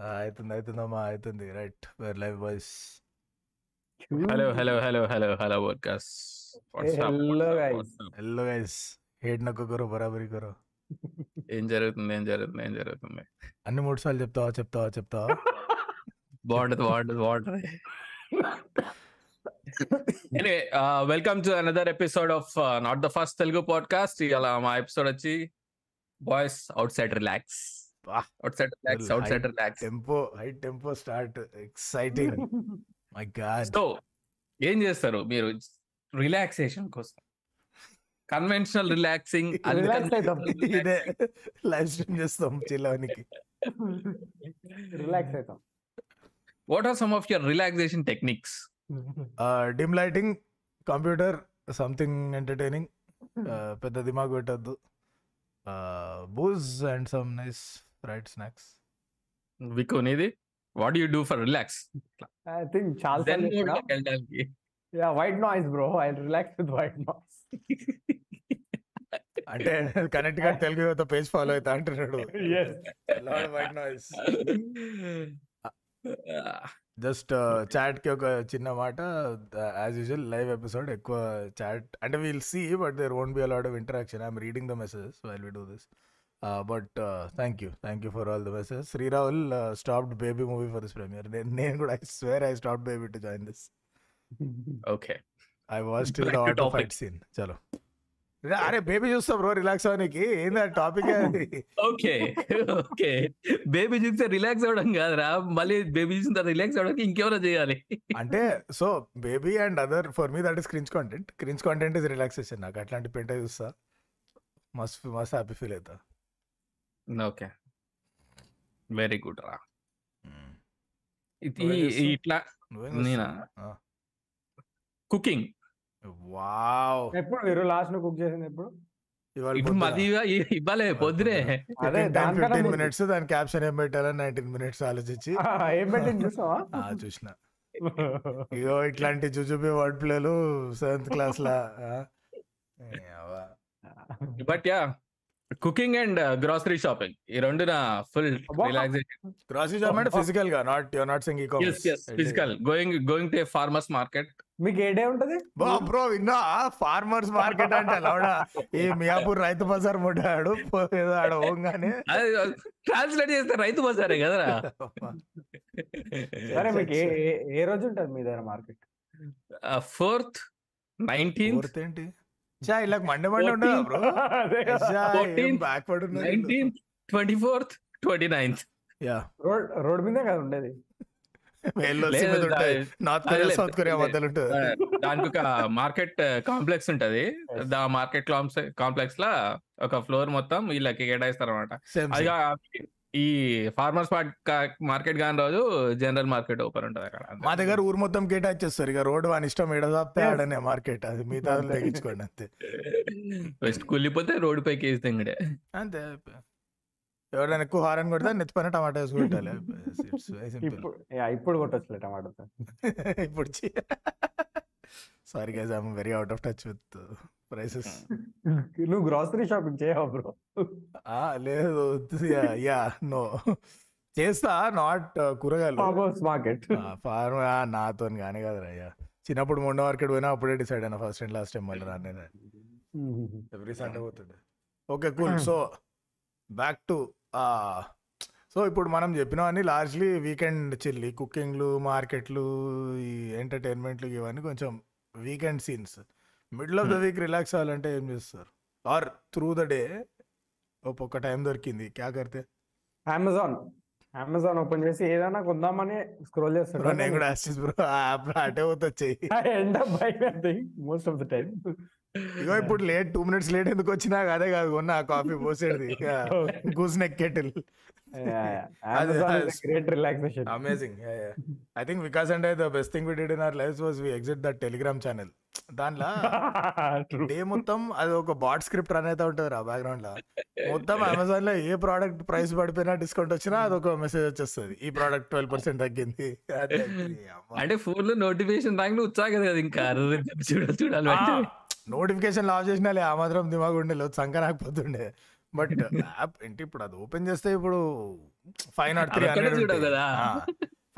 ఆ, అవుతుంది అవుతుందమ్మా అవుతుంది right. We're live boys hello hello hello hello hello workers hello, guys. Hello guys hate నక్కు కరో బరాబరి కరో ఏం జరుగుతుంది ఏం జరుగుతుంది ఏం జరుగుతుంది? అన్ని మూడు సార్లు చెప్తావా చెప్తావా చెప్తావా? బాగుంటది బాగుంటది బాగుంటది. Anyway welcome to another episode of not the first Telugu podcast ఇలా మా ఎపిసోడ్ వచ్చి boys outside relax. Outside relax Well, outside high relax tempo high tempo start. Exciting. My God. So ఏం చేస్తారు మీరు? రిలాక్సేషన్ కోసం. కన్వెన్షనల్ రిలాక్సింగ్ Relax అవుతాం. ఇదే live stream చేస్తాం చిల్లవానికి రిలాక్స్ అవుతాం what are some of your relaxation techniques? Dim lighting computer something entertaining పెద్ద దిమాగ్ పెట్టద్దు. Booze and some nice fried snacks వికు నీది? What you do for relax I think చాలా వెళ్ళడానికి. Yeah white noise bro I relax with white noise అంటే కనెక్ట్గా తెలుగు యువత page follow అవుతా అంటున్నాడు. Yes. వైట్ నాయిస్ జస్ట్ చాట్కి ఒక చిన్న మాట యాజ్ యూజువల్ లైవ్ ఎపిసోడ్ ఎక్కువ చాట్ అంటే we'll see but there won't be a lot of interaction I'm reading the messages while we do this but thank you thank you for all the message శ్రీరావుల్ stopped Baby movie for this premiere నేను కూడా I swear I stop Baby to join this okay I watch till the auto. Fight scene చలో అరే baby చూస్తా bro relax అవడానికి ఏంది topic okay okay baby చూస్తే relax అవ్వడం కాదురా మళ్ళీ బేబీ చూసిన తర్వాత రిలాక్స్ అవ్వడానికి ఇంకెవరో చేయాలి. అంటే so Baby and other for me that is cringe content cringe content is relaxation నాకు అట్లాంటి పెంట చూస్తా. మస్త్ మస్త్ హ్యాపీ ఫీల్ అవుతా ఓకే. వెరీ గుడ్ రా. ఇది నువ్వేం చేస్తావ్? ఇట్లా నువ్వేం నేనా? కుకింగ్. వావ్. ఎప్పుడు మీరు లాస్ట్ను కుక్ చేసింది ఎప్పుడు? ఇవాళ ఇప్పుడు మది ఇవ్వలే పొద్దునే. అదే దానికన్నా ఫిఫ్టీన్ ముందు. మినిట్స్ దాని క్యాప్షన్ ఏం పెట్టాలని నైన్టీన్ మినిట్స్ ఆలోచించి. ఏం పెట్టింది చూసావా? ఆ, చూసిన. ఇగో ఇట్లాంటి జుజుబి వర్డ్ ప్లేలు సెవెంత్ క్లాస్ లా ఆ? ఏ అవ్వ. But yeah cooking and grocery shopping ఈ రెండు నా ఫుల్. రిలాక్సేషన్ గ్రాసరీ షాప్ అంటే ఫిజికల్గా not your not sing S S physical going going to farmers market మీకు ఏ డే ఉంటది? బ్రో విన్నా? ఫార్మర్స్ మార్కెట్ అంటే లౌడా ఈ మియాపూర్ రైతు బజార్ ముడ్డాడు ఏదో ఆడ పోగానే ట్రాన్స్లేట్ చేస్తే రైతు బజారే కదరా. సరే మీకు ఏ రోజు ఉంటది మీ దగ్గర మార్కెట్ ఫోర్త్ నైన్టీన్త్ ఫోర్త్ ఏంటి? ఇలా మండే మండే ఉండదా backward nineteenth twenty fourth twenty ninth yeah. Road road మీదే కదా ఉండేది? నార్త్ కొరియా సౌత్ కొరియా లేదు. మధ్యలో ఉంటుంది. దానికి ఒక మార్కెట్ కాంప్లెక్స్ ఉంటది. దా మార్కెట్ కాంప్లెక్స్ లా ఒక ఫ్లోర్ మొత్తం వీళ్ళకి కేటాయిస్తారు అనమాట ఈ ఫార్మర్స్ మార్కెట్ కాని రోజు జనరల్ మార్కెట్ ఓపెన్ ఉంటది అక్కడ. మా దగ్గర ఊరు మొత్తం కేటాయిచ్చేస్తారు. ఇక రోడ్ వాని ఇష్టం ఏడ చాపితే Yes. ఆడనే మార్కెట్ అది. మిగతా అంతే. తెగించుకోండి అంతే. వెస్ట్ కుళ్ళిపోతే రోడ్డు పైకి వేసి తింగడే. అంతే. ఎవరైనా ఎక్కువ హారన్ కొడితే నెత్తి పైన టమాటా వేసి simple. ఇప్పుడు కొట్టొచ్చులే టమాటో. ఇప్పుడు sorry guys I'm very out of touch with prices. నువ్వు గ్రాసరీ షాపింగ్ చేయవా బ్రో? లేదు యా నో. చేస్తా నాట్ కూరగాయలు. Farmers market. ఫార్మ్ నాతో కానీ కదరా అయ్యా చిన్నప్పుడు మొండ మార్కెట్ పోయినా అప్పుడే డిసైడ్ అయినా ఫస్ట్ అండ్ లాస్ట్ టైం మళ్ళీ రాను ఎవ్రీ సండే పోతుండే. Okay cool. So back to so ఇప్పుడు మనం చెప్పినవన్నీ లార్జ్లీ వీకెండ్ చిల్లి కుకింగ్లు మార్కెట్లు ఈ ఎంటర్టైన్మెంట్లు ఇవన్నీ కొంచెం weekend scenes middle of the week relax అవ్వాలంటే ఏం చేస్తారు? ఆర్ త్రూ ద డే ఒక్కొక్క టైం దొరికింది. క్యా కర్తే? అమెజాన్. అమెజాన్ ఓపెన్ చేసి ఏదైనా కొందామని స్క్రోల్ బ్రో చేస్తాడు నేను కూడా యాక్సెస్ బ్రో. ఆ యాప్ అటే పోతొచ్చాయి end up by most of the time ఇగో ఇప్పుడు లేట్ టూ మినిట్స్ లేట్ ఎందుకు వచ్చినా అదే కాదు కొన్న కాఫీ పోసేది goose neck kettle great relaxation amazing I think Vikas అంటే the best thing we did in our life was we exit that Telegram channel దాంట్లో day మొత్తం అది ఒక బాట్ స్క్రిప్ట్ రన్ అయితే ఉంటుంది రా బ్యాక్గ్రౌండ్లో. మొత్తం అమెజాన్లో ఏ ప్రోడక్ట్ ప్రైస్ పడిపోయినా డిస్కౌంట్ వచ్చినా అది ఒక మెసేజ్ వచ్చేస్తుంది. ఈ ప్రోడక్ట్ ట్వెల్వ్ పర్సెంట్ తగ్గింది. అంటే ఫోన్లో నోటిఫికేషన్ రాగానే ఉత్సాహం కదా ఇంకా. చూడాలి. నోటిఫికేషన్ ఆఫ్ చేసినా లే, ఆ మాత్రం దిమాగ్ ఉండే సంక రాకపోతుండే బట్ యాప్ ఏంటి ఇప్పుడు అది ఓపెన్ చేస్తే ఇప్పుడు five not three hundred.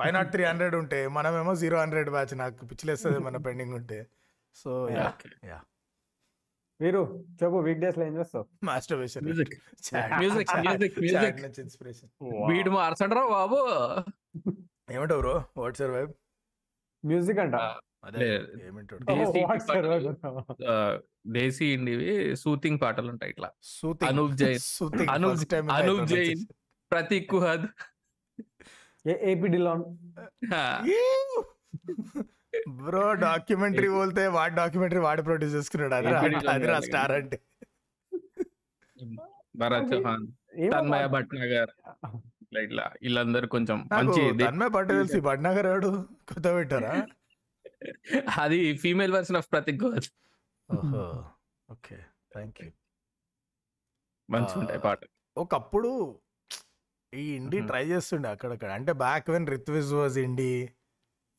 Five not three hundred ఉంటే మనమేమో జీరో హండ్రెడ్ బ్యాచ్ నాకు పిచ్చిలేస్తుంది మన పెండింగ్ ఉంటే. So yeah yeah. మీరు చెప్పు వీక్ డేస్లో ఏం చేస్తావు? Masturbation music. Music, music, music. నుంచి ఇన్స్పిరేషన్. వీడు మార్చడరా బాబు. ఏమంటావు bro? What's your vibe? Music అంట. దేశీ ఇండివి సూతింగ్ పాటలు ఉంటాయి ఇట్లా. Soothing. Anup Jain. Soothing. Anup- Anup Jain. Prateek Kuhad. AP Dhillon. Bro documentary పోతే వాడి డాక్యుమెంటరీ వాడి ప్రొడ్యూస్ చేసుకున్నాడు. అది ఉండాలి స్టార్. అంటే. భరత్ చౌహాన్ తన్మయ భట్నాగర్. ఇట్లా వీళ్ళందరూ కొంచెం మంచి దే- తన్మే పట్టు తెలిసి బడ్నగర్ ఆడు కొత్త పెట్టారా? అది female version of Prateek Kuhad ఓహో ఓకే థ్యాంక్ యూ మంచి ఉంటాయి పాట ఒకప్పుడు ఈ ఇండి Mhm. ట్రై చేస్తుండే అక్కడక్కడ. అంటే back when Ritviz was indie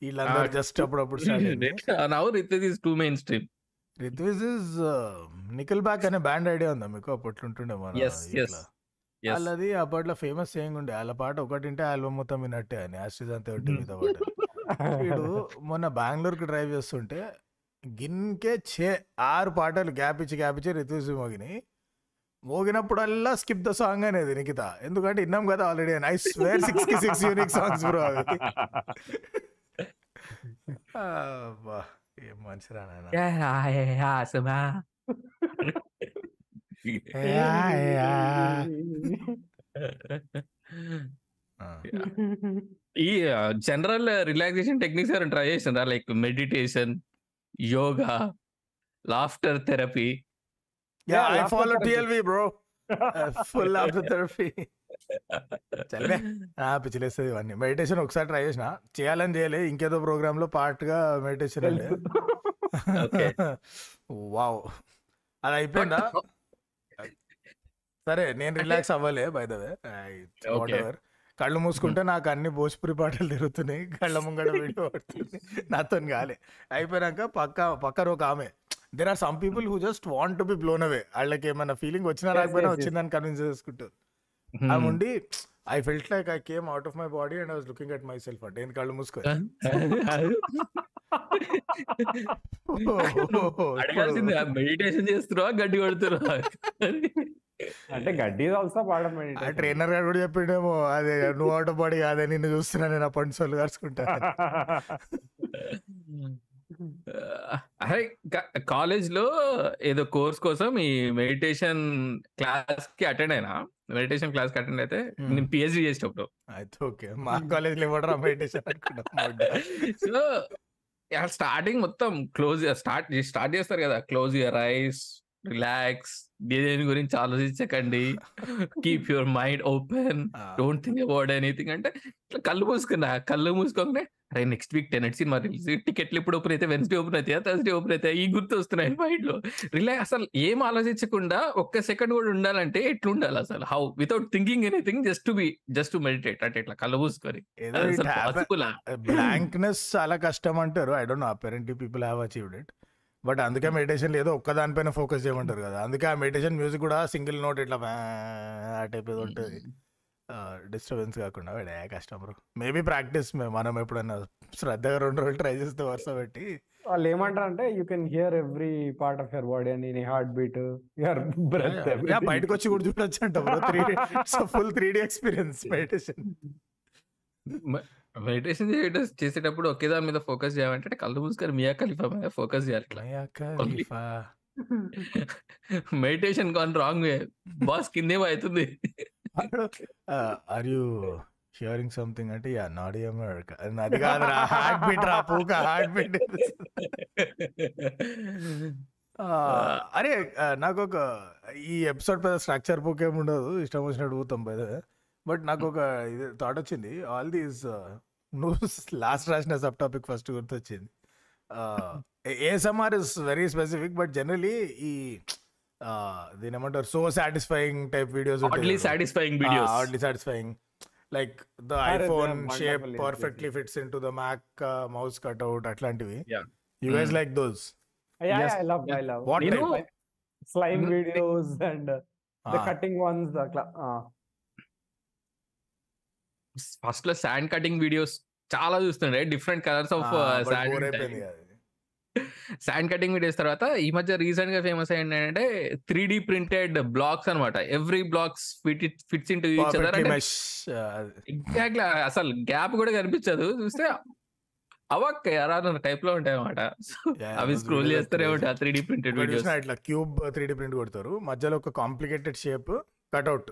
వీళ్ళందరూ జస్ట్ అప్పుడప్పుడు స్టార్ట్ అయింది. Now Rit is too mainstream. Ritviz is Nickelback అనే బ్యాండ్ ఐడియా ఉందా మీకు? అప్పట్లో ఉంటుండే మన. వాళ్ళది అప్పట్లో ఫేమస్ సేయింగ్ ఉండే వాళ్ళ పాట ఒకటి వింటే ఆల్బమ్ మొత్తం విన్నట్టే అని యాస్టిజ్ అంతే ఒకటి మిగతా పాట. వీడు మొన్న బెంగళూరుకి డ్రైవ్ చేస్తుంటే గిన్కే చే ఆరు పాటలు గ్యాప్ ఇచ్చి గ్యాప్ ఇచ్చి రితుస్ మోగిని. మోగినప్పుడల్లా స్కిప్ ద సాంగ్ అనేది నిఖిత. ఎందుకంటే విన్నాం కదా ఆల్రెడీ ఐ స్వేర్ సిక్స్కి సిక్స్ యూనిక్ సాంగ్స్ బ్రో అవి అబ్బా, ఏం మనిషిరా నాయన యా, యా. ఆ, ఈ జనరల్ రిలాక్సేషన్ టెక్నిక్స్ ఎవరైనా ట్రై చేసిండ్రా like meditation yoga laughter therapy yeah Yeah, I laughter follow therapy. TLV bro full of therapy చల్లే. ఆ, పిచ్చిలేస్తుంది ఇవన్నీ. మెడిటేషన్ ఒకసారి ట్రై చేసిన. చేయాలని చేయలే. ఇంకేదో ప్రోగ్రామ్లో పార్ట్గా మెడిటేషన్ Okay. వావ్. అది అయిపోయిందా? సరే నేను రిలాక్స్ అవ్వలే బై ద వే. కళ్ళు మూసుకుంటే నాకు అన్ని భోజ్పురి పాటలు తిరుగుతున్నాయి. కళ్ళ ముంగడ వీడియో పడుతుంది. నాతో కాలే. అయిపోయినాక పక్క పక్కన ఒక ఆమె. There are some people who just want to be blown away వాళ్ళకి ఏమైనా ఫీలింగ్ వచ్చినా రాకపోయినా yes. వచ్చిందని కన్విన్స్ చేసుకుంటారు ఆమె ఉండి I felt like I came out of my body and I was looking at myself అంటే నేను కళ్ళు మూసుకో మెడిటేషన్ చేస్తున్నావా? గడ్డి కొడుతున్నావా? అంటే గడ్డి ఆల్సో పాడడం ఆ ట్రైనర్ గారు కూడా చెప్పిండేమో అదే నువ్వు అవుట్ ఆఫ్ బాడీ కాదే నిన్ను చూస్తున్నా నేను ఆ పండు సొల్లు కరుచుకుంటా అరే కాలేజ్లో ఏదో కోర్స్ కోసం ఈ మెడిటేషన్ క్లాస్కి అటెండ్ అయినా? మెడిటేషన్ క్లాస్ అటెండ్ అయితే. నేను పిహెచ్డి చేసేటప్పుడు. అయితే ఓకే. మా కాలేజ్లో ఇవ్వడరా మెడిటేషన్ సో స్టార్టింగ్ మొత్తం క్లోజ్ స్టార్ట్ స్టార్ట్ చేస్తారు కదా క్లోజ్ యువర్ ఐస్ రిలాక్స్ దేని గురించి ఆలోచించకండి. Keep your mind open don't think about anything అంటే ఇట్లా కళ్ళు మూసుకున్నా కళ్ళు మూసుకోగానే అరే నెక్స్ట్ వీక్ టెనెట్ సినిమా రిలీజ్ టికెట్లు ఎప్పుడు ఓపెన్ అయితే వెన్స్డే ఓపెన్ అవుతాయా? థర్స్డే ఓపెన్ అవుతాయా? ఈ గుర్తు వస్తున్నాయి మైండ్లో రిలాక్స్ అసలు ఏం ఆలోచించకుండా ఒక్క సెకండ్ కూడా ఉండాలంటే ఎట్లా ఉండాలి అసలు? How without thinking anything just to be just to meditate అంటే ఇట్లా కళ్ళు మూసుకొని? బ్లాంక్నెస్ చాలా కష్టం అంటారు. I don't know apparently people have achieved it but అందుకే మెడిటేషన్ లేదో ఒక్క దానిపైన ఫోకస్ చేయమంటారు కదా. అందుకే ఆ మెడిటేషన్ మ్యూజిక్ కూడా సింగిల్ నోట్ ఇట్లా ఆ టైప్ ఏదో ఉంటుంది. డిస్టర్బెన్స్ కాకుండా వాడే కష్టం బ్రో. మేబీ ప్రాక్టీస్ మనం ఎప్పుడైనా శ్రద్ధగా రెండు రోజులు ట్రై చేస్తే వరుస పెట్టి. వాళ్ళు ఏమంటారు అంటే you can hear every part of your body అని నీ heart beat your breath yeah, బయటకు వచ్చి కూడా చూడొచ్చు అంట bro. Three full three D experience meditation. Meditation చేసేటప్పుడు ఒకే దాని మీద ఫోకస్ చేయాలంటే కళ్ళు మూసుకొని మియా ఖలీఫా మీద ఫోకస్ చేయాలి ఇట్లా. Meditation gone wrong way. Boss కిందేమో అవుతుంది? ఆర్ యూ హియరింగ్ సంథింగ్ అంటే యా నాట్ అమెరికా అది కాదురా హార్ట్ బీట్ రా పూక హార్ట్ బీట్ అరే నాకు ఒక ఈ ఎపిసోడ్ పెద్ద స్ట్రక్చర్ బుక్ ఏమి ఉండదు. ఇష్టం వచ్చినట్టు పోతాం బయట బట్ నాకు ఒక ఇది థాట్ వచ్చింది ఆల్ దీస్ నువ్వు లాస్ట్ రాసిన సబ్ టాపిక్ ఫస్ట్ గుర్తొచ్చింది ASMR is very specific but generally ఈ దీని ఏమంటారు so satisfying type videos satisfying videos iPhone wonderful, shape yes, perfectly fits into the Mac uh, mouse cutout. అట్లాంటివి Yeah. You guys like those? Yeah Yes. I love I love What నేను type? Slime videos and the cutting ones అట్లా ఫస్ట్లో sand cutting videos చాలా చూస్తుండే. Different colours of sand. Sand cutting videos తర్వాత ఈ మధ్య రీసెంట్గా ఫేమస్ ఏంటంటే త్రీ డి ప్రింటెడ్ బ్లాక్స్ అన్నమాట. ఎవ్రీ బ్లాక్స్ ఫిట్ ఫిట్స్ అంటే ఆ, అది. ఎగ్జాక్ట్లీ అసలు గ్యాప్ కూడా కనిపించదు. చూస్తే అవక్ ఎరా టైప్లో ఉంటాయి అన్నమాట Yeah, అవి స్క్రోల్. ఉంటాయి త్రీ డి ప్రింటెడ్ వీడియోస్ ఇట్లా క్యూబ్ త్రీ డి ప్రింట్ కొడతారు. మధ్యలో ఒక కాంప్లికేటెడ్ షేప్ కట్అవుట్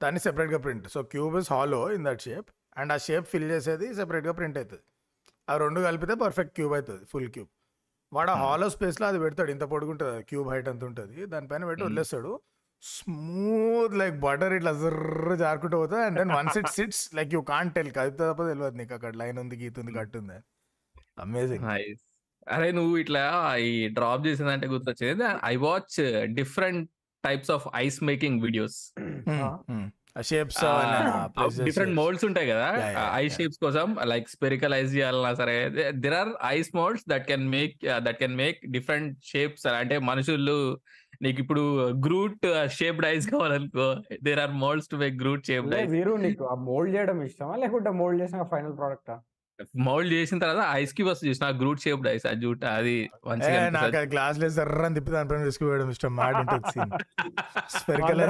దాన్ని separate గా print so cube is hollow in that shape and ఆ షేప్ ఫిల్ చేసేది separate గా ప్రింట్ అవుతుంది ఆ రెండు కలిపితే పర్ఫెక్ట్ క్యూబ్ అవుతుంది ఫుల్ క్యూబ్ వాడు ఆ Hmm. హాలో స్పేస్లో అది పెడతాడు ఇంత పొడుగుంటుంది క్యూబ్ హైట్ అంత ఉంటుంది. దానిపైన పెట్టి Hmm. వదిలేస్తాడు. స్మూత్ లైక్ బటర్ ఇట్లా జర్ర జారుకుంటూ పోతుంది and then once it sits like you can't tell కదిపితే తప్ప తెలియదు నీకు అక్కడ లైన్ ఉంది గీత ఉంది కట్టు ఉంది. అమేజింగ్. అరే నువ్వు ఇట్లా ఈ డ్రాప్ చేసిందంటే గుర్తొచ్చేది I watch different types of ice making videos shapes different moulds ఉంటాయి కదా? Yeah, yeah, I yeah. Shapes కోసం లైక్ స్పెరికల్ ఐస్ చేయాలన్నా సరే there are ice moulds that can make that can make different shapes అంటే మనుషులు నీకు ఇప్పుడు Groot shaped ice కావాలనుకో there are moulds to make Groot shaped ice వీరు నీకు ఆ మోల్డ్ చేయడం ఇష్టమా? లేకుంటే మోల్డ్ చేసిన ఫైనల్ ప్రోడక్ట్ మౌల్డ్ చేసిన తర్వాత ఐస్కి వస్తుంది చూసిన గ్రూట్ షేప్డ్ ఐస్ అది జూట్ అది నాకు. అది గ్లాస్ లేసి ఎర్రని తిప్పి దానిపైన ఇష్టం. ఉంటుంది సీన్ స్పెరికల్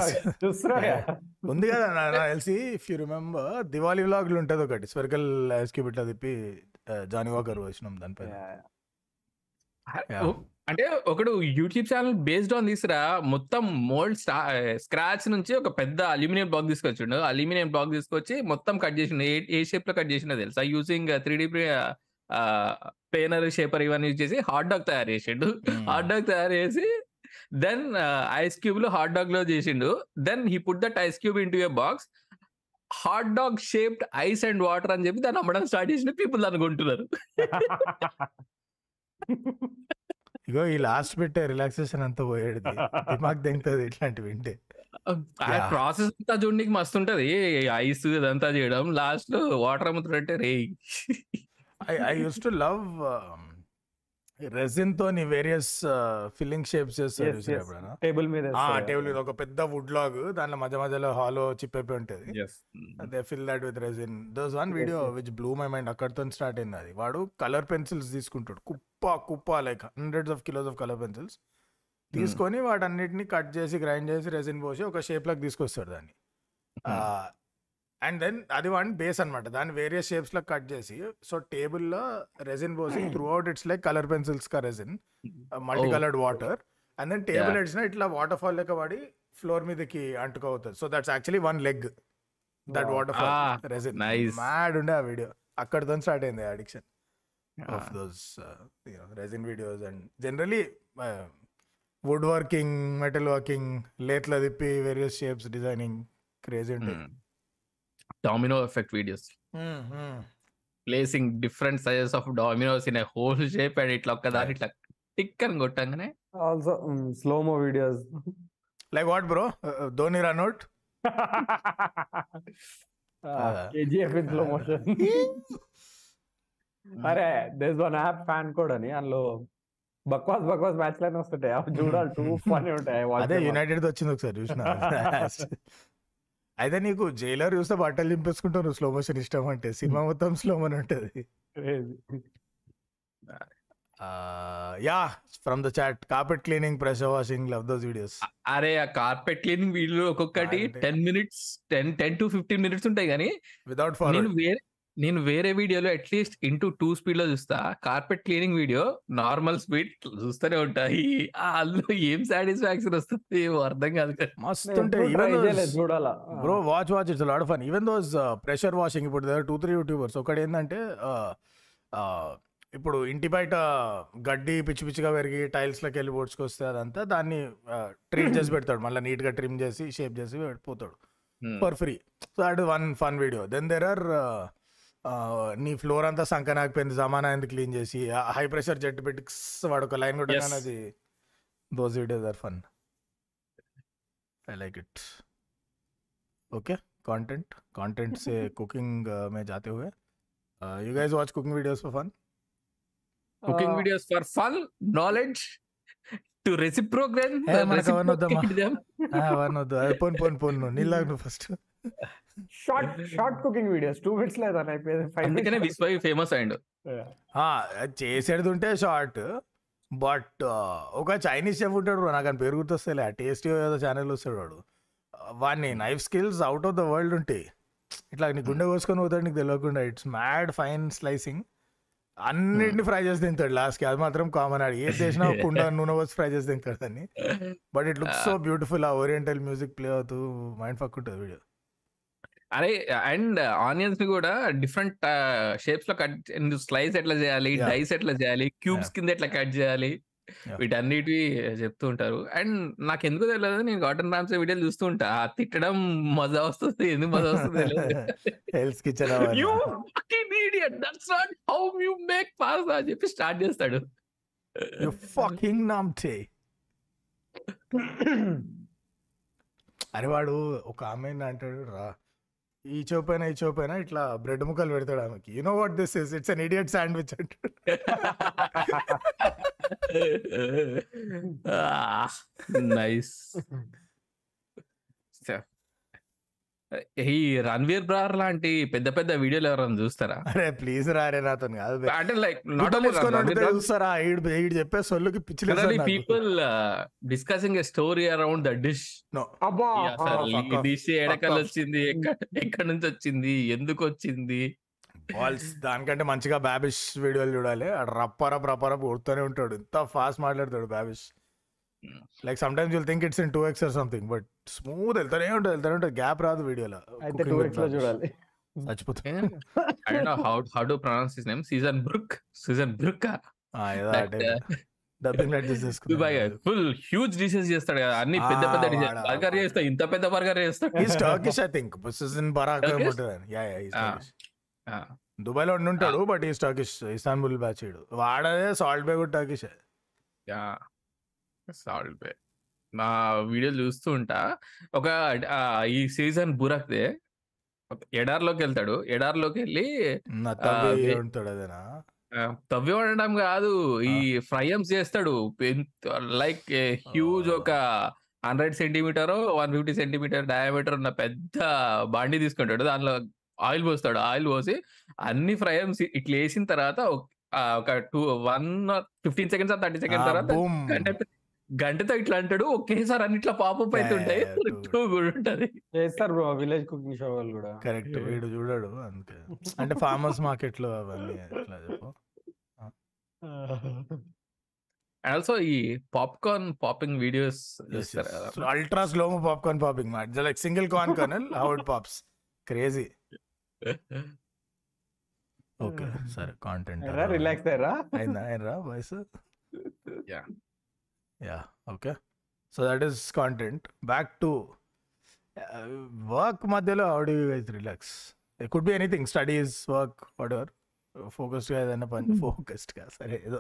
చూస్తున్నా ఉంది కదా నా- నాకు తెలిసి ఇఫ్ యూ రిమెంబర్ దివాళీ వ్లాగ్లు ఉంటుంది ఒకటి. స్పెరికల్ ఐస్ క్యూబ్ ఇట్లా తిప్పి జానీ వాకర్ వచ్చినాం దానిపైన. ఓ- అంటే ఒకడు యూట్యూబ్ ఛానల్ బేస్డ్ ఆన్ తీసురా మొత్తం మోల్డ్ స్క్రాచ్ నుంచి ఒక పెద్ద అల్యూమినియం బ్లాక్ తీసుకొచ్చిండు. అల్యూమినియం బ్లాక్ తీసుకొచ్చి మొత్తం కట్ చేసిండు. ఏ ఏ షేప్లో కట్ చేసిండో తెలుసా? Using three D planer shaper ఇవన్నీ యూజ్ చేసి హాట్ డాగ్ తయారు చేసిండు. హాట్ డాగ్ తయారు చేసి దెన్ ఐస్ క్యూబ్లో హాట్ డాగ్లో చేసిండు. Then he put that ice cube into a box hot dog shaped ice and water అని చెప్పి దాన్ని అమ్మడం స్టార్ట్ చేసిన పీపుల్ దాన్ని కొంటున్నారు. ఇగో ఈ లాస్ట్ పెట్టే రిలాక్సేషన్ అంతా పోయేది దిమాగ్ దెంగుతుంది ఇట్లాంటివి వింటే. ప్రాసెస్ అంతా చూడడానికి మస్తు ఉంటది ఐస్ ఇదంతా చేయడం. లాస్ట్లో వాటర్ అమ్ముతుంటే రే I I use to love resin తోని వేరియస్ ఫిల్లింగ్ షేప్స్ చేస్తారు టేబుల్ మీద. టేబుల్ మీద ఒక పెద్ద వుడ్ లాగ్ దాంట్లో మధ్య మధ్యలో హాలో చిప్ అయిపోయి ఉంటుంది. They fill that with resin. Those one video. Which blew my mind అక్కడితో స్టార్ట్ అయింది అది. వాడు కలర్ పెన్సిల్స్ తీసుకుంటాడు. కుప్ప కుప్ప like hundreds of kilos of colour pencils తీసుకొని వాటన్నిటిని కట్ చేసి గ్రైండ్ చేసి రెజిన్ పోసి ఒక షేప్ లాగా తీసుకొస్తాడు దాన్ని. అండ్ దెన్ అది వన్ బేస్ అన్నమాట. దాన్ని వేరియస్ షేప్స్లో కట్ చేసి సో టేబుల్లో రెజిన్ పోసి throughout it's like colour pencils కా resin multi coloured water. And then table. ఎడ్స్న ఇట్లా వాటర్ ఫాల్ లెక్క పడి ఫ్లోర్ మీదకి అంటుకోవుతుంది so that's actually one leg that. Waterfall resin. Mad ఉండే ఆ వీడియో. అక్కడితో స్టార్ట్ అయింది addiction of those resin videos. And generally woodworking metalworking లేట్ల తిప్పి వేరియస్ షేప్స్ డిజైనింగ్ క్రేజీ ఉంటాయి domino effect videos. Placing different sizes of dominos in hole shape and ఇట్లా ఒక్కదాని ఇట్లా tick అని కొట్టంగానే also slomo videos like what bro Dhoni run out KGF in slow motion అరే does one app fan code అని అందులో బక్వాస్ బక్వాస్ match line వస్తుంటాయి. అవి చూడాలి టూ ఫనీ ఉంటాయి అదే. యునైటెడ్ వచ్చింది ఒకసారి చూసిన? అయితే నీకు జైలర్ చూస్తే బట్టలు దింపేసుకుంటావు స్లో మోషన్ ఇష్టం అంటే. సినిమా మొత్తం స్లో మోన్ ఉంటుంది. Yeah from the chat carpet cleaning pressure washing love those videos అరే ఆ కార్పెట్ క్లీనింగ్ వీడియో ఒక్కొక్కటి ten minutes ten ten to fifteen minutes ఉంటాయి కానీ వితౌట్ నేను ఫార్వర్డ్ వేరే నేను వేరే వీడియోలో అట్లీస్ట్ ఇంటూ టూ స్పీడ్లో చూస్తా. Carpet cleaning video normal speed చూస్తూనే ఉంటాయి అందులో ఏం సాటిస్ఫాక్షన్ వస్తుంది? ఏమో అర్థం కాదు. మస్తు bro watch watch it's lot fun even those pressure washing ఇప్పుడు టూ త్రీ యూట్యూబర్స్ ఒకటి ఏంటంటే ఇప్పుడు ఇంటి బయట గడ్డి పిచ్చి పిచ్చిగా పెరిగి టైల్స్లోకి వెళ్ళి పొడుచుకొస్తే అదంతా దాన్ని ట్రీట్ చేసి పెడతాడు. మళ్ళీ నీట్గా ట్రిమ్ చేసి షేప్ చేసి పోతాడు. For free so that one fun video then there are నీ ఫ్లోర్ అంతా సంకనాకపోయింది జమానా ఎందుకు క్లీన్ చేసి హై ప్రెషర్ జెట్ పెట్టి క్స్ వాడు ఒక లైన్ కొట్టగానే Yes. అది those videos are fun I like it okay content content से कुकिंग में जाते हुए you guys watch cooking videos for fun cooking Uh, videos for fun knowledge to reciprocate a, మనకు అవన్నీ వద్దమ్మా. అవన్నీ వద్దు అది పోను పోను పోను నువ్వు నీళ్ళ నువ్వు first short short cooking videos two minutes లేదా అయిపోయింది. ఫైవ్ అందుకనే విశ్వ ఫేమస్ అయ్యిండు. చేసేది ఉంటే షార్ట్ బట్ ఒక చైనీస్ చెఫ్ ఉంటాడు నాకు అని పేరు గుర్తొస్తలే ఆ టేస్టీ ఏదో ఛానల్ వస్తాడు వాడు. వాడిని knife skills out of the world ఉంటాయి ఇట్లా నీ గుండె కోసుకొని పోతాడు నీకు తెలియకుండా. ఇట్స్ మ్యాడ్ ఫైన్ స్లైసింగ్ అన్నిటిని ఫ్రై చేసి తింటాడు లాస్ట్కి అది మాత్రం కామన్ ఆడు ఏది చేసినా కుండ నూనె వచ్చి ఫ్రై చేసి తింటాడు దాన్ని. But it looks so beautiful ఆ ఓరియంటల్ మ్యూజిక్ ప్లే అవుతూ మైండ్ ఫక్ ఉంటుంది వీడియో. అరే అండ్ ఆనియన్స్ని కూడా డిఫరెంట్ షేప్స్లో కట్ స్లైస్ ఎట్లా చేయాలి. డైస్ ఎట్లా చేయాలి క్యూబ్స్ కింద ఎట్లా కట్ చేయాలి. వీటన్నిటివి చెప్తూ ఉంటారు. అండ్ నాకు ఎందుకు తెలియదు నేను గార్డెన్ రామ్స్ వీడియోలు చూస్తూ ఉంటా. తిట్టడం మజా వస్తుంది ఎందుకు మజా వస్తుంది Hell's kitchen you fucking idiot that's not how you make pasta అని చెప్పి స్టార్ట్ చేస్తాడు. యు ఫకింగ్ నామ్టే అరే వాడు ఒక ఆమె అంటాడు రా ఈ చోపైనా ఈ చోపైనా ఇట్లా బ్రెడ్ ముక్కలు పెడతాడు ఆమెకి. You know what this is it's an idiot sandwich అంటాడు నైస్ ఈ రణ్వీర్ బ్రార్ లాంటి పెద్ద పెద్ద వీడియోలు ఎవరైనా చూస్తారా? అరే ప్లీజ్ రా అరే నాతో కాదు. అంటే లైక్ చూస్తారా? ఈడు ఈడు చెప్పే సొల్లుకి పిచ్చి people discussing a story around the dish. Dish ఎడకల్. వచ్చింది ఎక్కడ నుంచి వచ్చింది? ఎందుకు వచ్చింది? బాల్స్ దానికంటే మంచిగా బాబిష్ వీడియోలు చూడాలి. ఆడు రప్ప రప్ప రప్ప రప్ప కొడుతూనే ఉంటాడు. ఎంత ఫాస్ట్ మాట్లాడతాడు Babish. Like sometimes you'll think it's in two X or something but smooth వెళ్తానే ఉంటుంది వెళ్తానే ఉంటుంది. గ్యాప్ రాదు వీడియోలో. అయితే టూ ఎక్స్లో చూడాలి. చచ్చిపోతుంది I don't know how how to pronounce his name CZN Burak CZN Burak dubbing లైట్ దుబాయ్ ఫుల్ హ్యూజ్ డిషెస్ చేస్తాడు కదా. అన్ని పెద్ద పెద్ద డిషెస్ బర్గర్. చేస్తాడు ఇంత పెద్ద బర్గర్ చేస్తాడు he's Turkish I think in Burak? ఉంటుంది యా యా ఈస్. దుబాయ్లో ఉంటాడు but he's Turkish Istanbul batch వాడదే Salt Bae కూడా టర్కిష్ యా సాల్ట్ బే. నా వీడియోలు చూస్తూ ఉంటా. ఒక ఈ సీజన్ బురక్దే. ఎడార్లోకి వెళ్తాడు. ఎడార్లోకి వెళ్ళి తవ్వి వండడం కాదు. ఈ ఫ్రైయమ్స్ చేస్తాడు. లైక్ హ్యూజ్ ఒక hundred centimetre one fifty centimetre diameter ఉన్న పెద్ద బాండి తీసుకుంటాడు. దానిలో ఆయిల్ పోస్తాడు. ఆయిల్ పోసి అన్ని ఫ్రైయమ్స్ ఇట్లా వేసిన తర్వాత ఒక- two one fifteen seconds thirty seconds తర్వాత గంటతో ఇట్లా అంటాడు ఒకేసారి అన్ని ఇట్లా పాపప్ అవుతుంటాయి కూడా ఉంటది. చేస్తారు బ్రో విలేజ్ కుకింగ్ షో వాళ్ళు కూడా. కరెక్ట్ వీడు చూడాడు అందుకే. అంటే ఫార్మర్స్ మార్కెట్లో అవన్నీ ఎట్లా చెప్పు. ఆల్సో ఈ popcorn popping videos ultra slow popcorn popping like single corn kernel how it pops crazy okay సరే కాంటెంట్ రిలాక్స్ అయ్యారా? అయిందా అయినరా voice Yeah. Yeah okay so that is content back to work మధ్యలో how do guys relax it could be anything studies work whatever ఫోకస్డ్గా ఏదైనా పని ఫోకస్డ్గా సరే ఏదో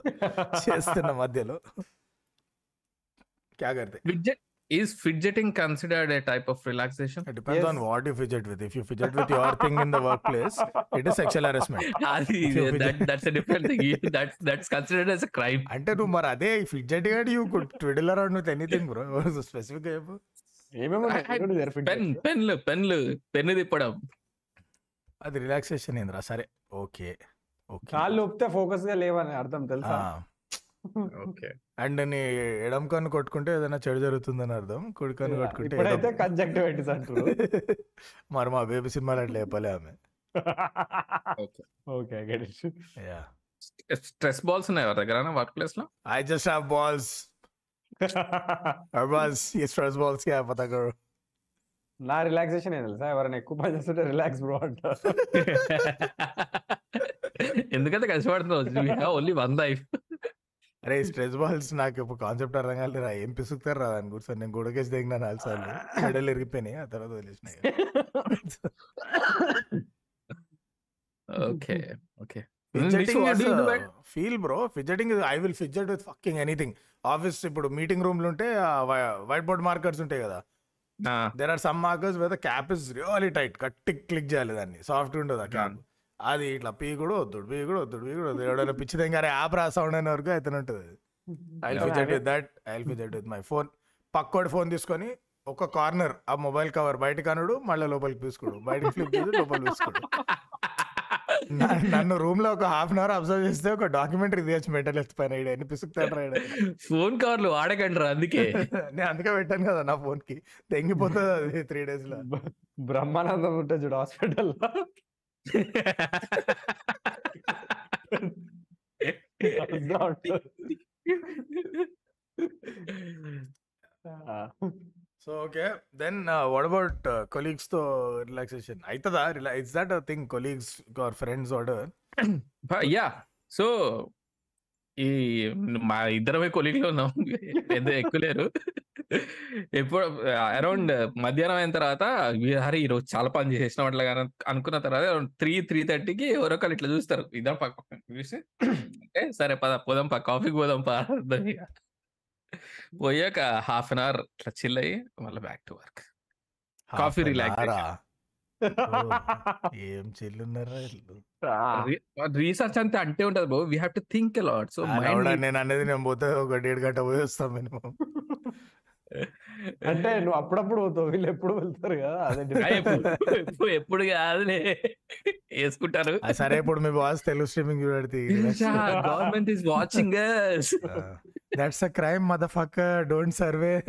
చేస్తున్న మధ్యలో క్యా కర్తే Is fidgeting considered a type of relaxation It depends on Yes. what you fidget with. If you fidget with your thing in the workplace, it is sexual harassment. అది If you fidget- that's different thing that's that's considered as a crime అంటే నువ్వు మరి అదే fidget గాడి you could twiddle around with anything bro specific చెప్పు. ఏమేమో pen పెన్లు పెన్లు పెన్ను తిప్పడం. అది రిలాక్సేషన్ ఏంద్రా? సరే. ఓకే ఓకే కాళ్ళు ఒప్పితే ఫోకస్గా లేవని అర్థం తెలుసా? ఓకే అండ్ నీ ఎడం కన్ను కొట్టుకుంటే ఏదైనా చెడు జరుగుతుందని అర్థం. కుడి కన్ను కొట్టుకుంటే కంజక్టివైటిస్ అంటారు. మరి మా బేబీ సినిమాలో అట్లా చెప్పలే ఆమె. Okay. Okay get it yeah. Stress balls ఉన్నాయి ఎవరి దగ్గర వర్క్ ప్లేస్లో I just have balls balls ఈ స్ట్రెస్ బాల్స్కి పతా కరో నా రిలాక్సేషన్ ఏం తెలుసా? ఎవరైనా ఎక్కువ పని చేస్తుంటే రిలాక్స్ బ్రో అంటారు. ఎందుకంటే కష్టపడుతున్నావు ఓన్లీ వన్ లైఫ్ అరే స్ట్రెస్ బాల్స్ నాకు ఇప్పుడు కాన్సెప్ట్ అర్థం కాలేరా ఏం పిసుకుతారు రా దాని కూర్చొని నేను గుడకేసి దిగినా నాలుగు సార్లు. మెడలు ఇరిగిపోయినాయి? ఆ తర్వాత వదిలేసినాయి? Okay okay. Feel bro fidgeting I will fidget with fucking anything office ఇప్పుడు మీటింగ్ రూమ్లో ఉంటే వైట్ బోర్డ్ మార్కర్స్ ఉంటాయి కదా. There are some markers with cap is really tight కట్టి క్లిక్ చేయాలి దాన్ని. సాఫ్ట్ ఉండదు ఆ క్యాప్ అది ఇట్లా పీ కూడా వద్దుడు పీ కూడా వద్దుడు పీ కూడా వద్దు ఎవడైనా పిచ్చి దగ్గర యాప్ రా సౌండ్ అయిన వరకు అయితే ఉంటుంది I fidget with that I fidget with my phone పక్కోడి phone తీసుకొని ఒక కార్నర్ ఆ మొబైల్ కవర్ బయటకు అనుడు మళ్ళీ లోపలికి తీసుకోడు బయటకి ఫ్లిప్ చేసి లోపల తీసుకోడు నన్ను రూమ్లో ఒక హాఫ్ అన్ అవర్ అబ్జర్వ్ చేస్తే ఒక డాక్యుమెంటరీ తీయచ్చు మెంటల్ హెల్త్ పైన ఎన్ని పిసుకుతాడు. ఫోన్ కవర్లు వాడకండి అందుకే. నేను అందుకే పెట్టాను కదా నా ఫోన్కి. తెంగిపోతుంది అది త్రీ డేస్లో. బ్రహ్మానందం ఉంటే చూడు hospital so okay then what about కొలీగ్స్తో relaxation అవుతుందా it's that thing colleagues or friends order yeah so ఈ మా ఇద్దరమే కొలీగ్లో ఉన్నాం. పెద్ద ఎక్కువ లేరు. ఎప్పుడు అరౌండ్ మధ్యాహ్నం అయిన తర్వాత "వీ- హరి ఈరోజు చాలా పని చేసిన అట్లా అనుకున్న తర్వాత త్రీ త్రీ థర్టీకి ఎవరో ఒకరు ఇట్లా చూస్తారు. ఇద్దరం పక్క చూసి అంటే సరే పద పోదాం పా కాఫీకి పోదాం పా. పోయాక హాఫ్ అన్ అవర్ ఇట్లా చిల్ అయ్యి మళ్ళీ back to work. Coffee relaxation. ఏం? రీసెర్చ్ అంతా అంటే ఉంటది bro we have to think a lot so నేను అనేది నేను పోతే ఒక డేఢ గంట పోయి వస్తాం మినిమం. అంటే నువ్వు అప్పుడప్పుడు పోతావు. వీళ్ళు ఎప్పుడు వెళ్తారు కదా అదే. ఎప్పుడు ఎప్పుడు కాదులే. వేసుకుంటారు. సరే ఇప్పుడు మీ boss Telugu streaming చూడడితే government is watching that's a crime mother fuck don't survey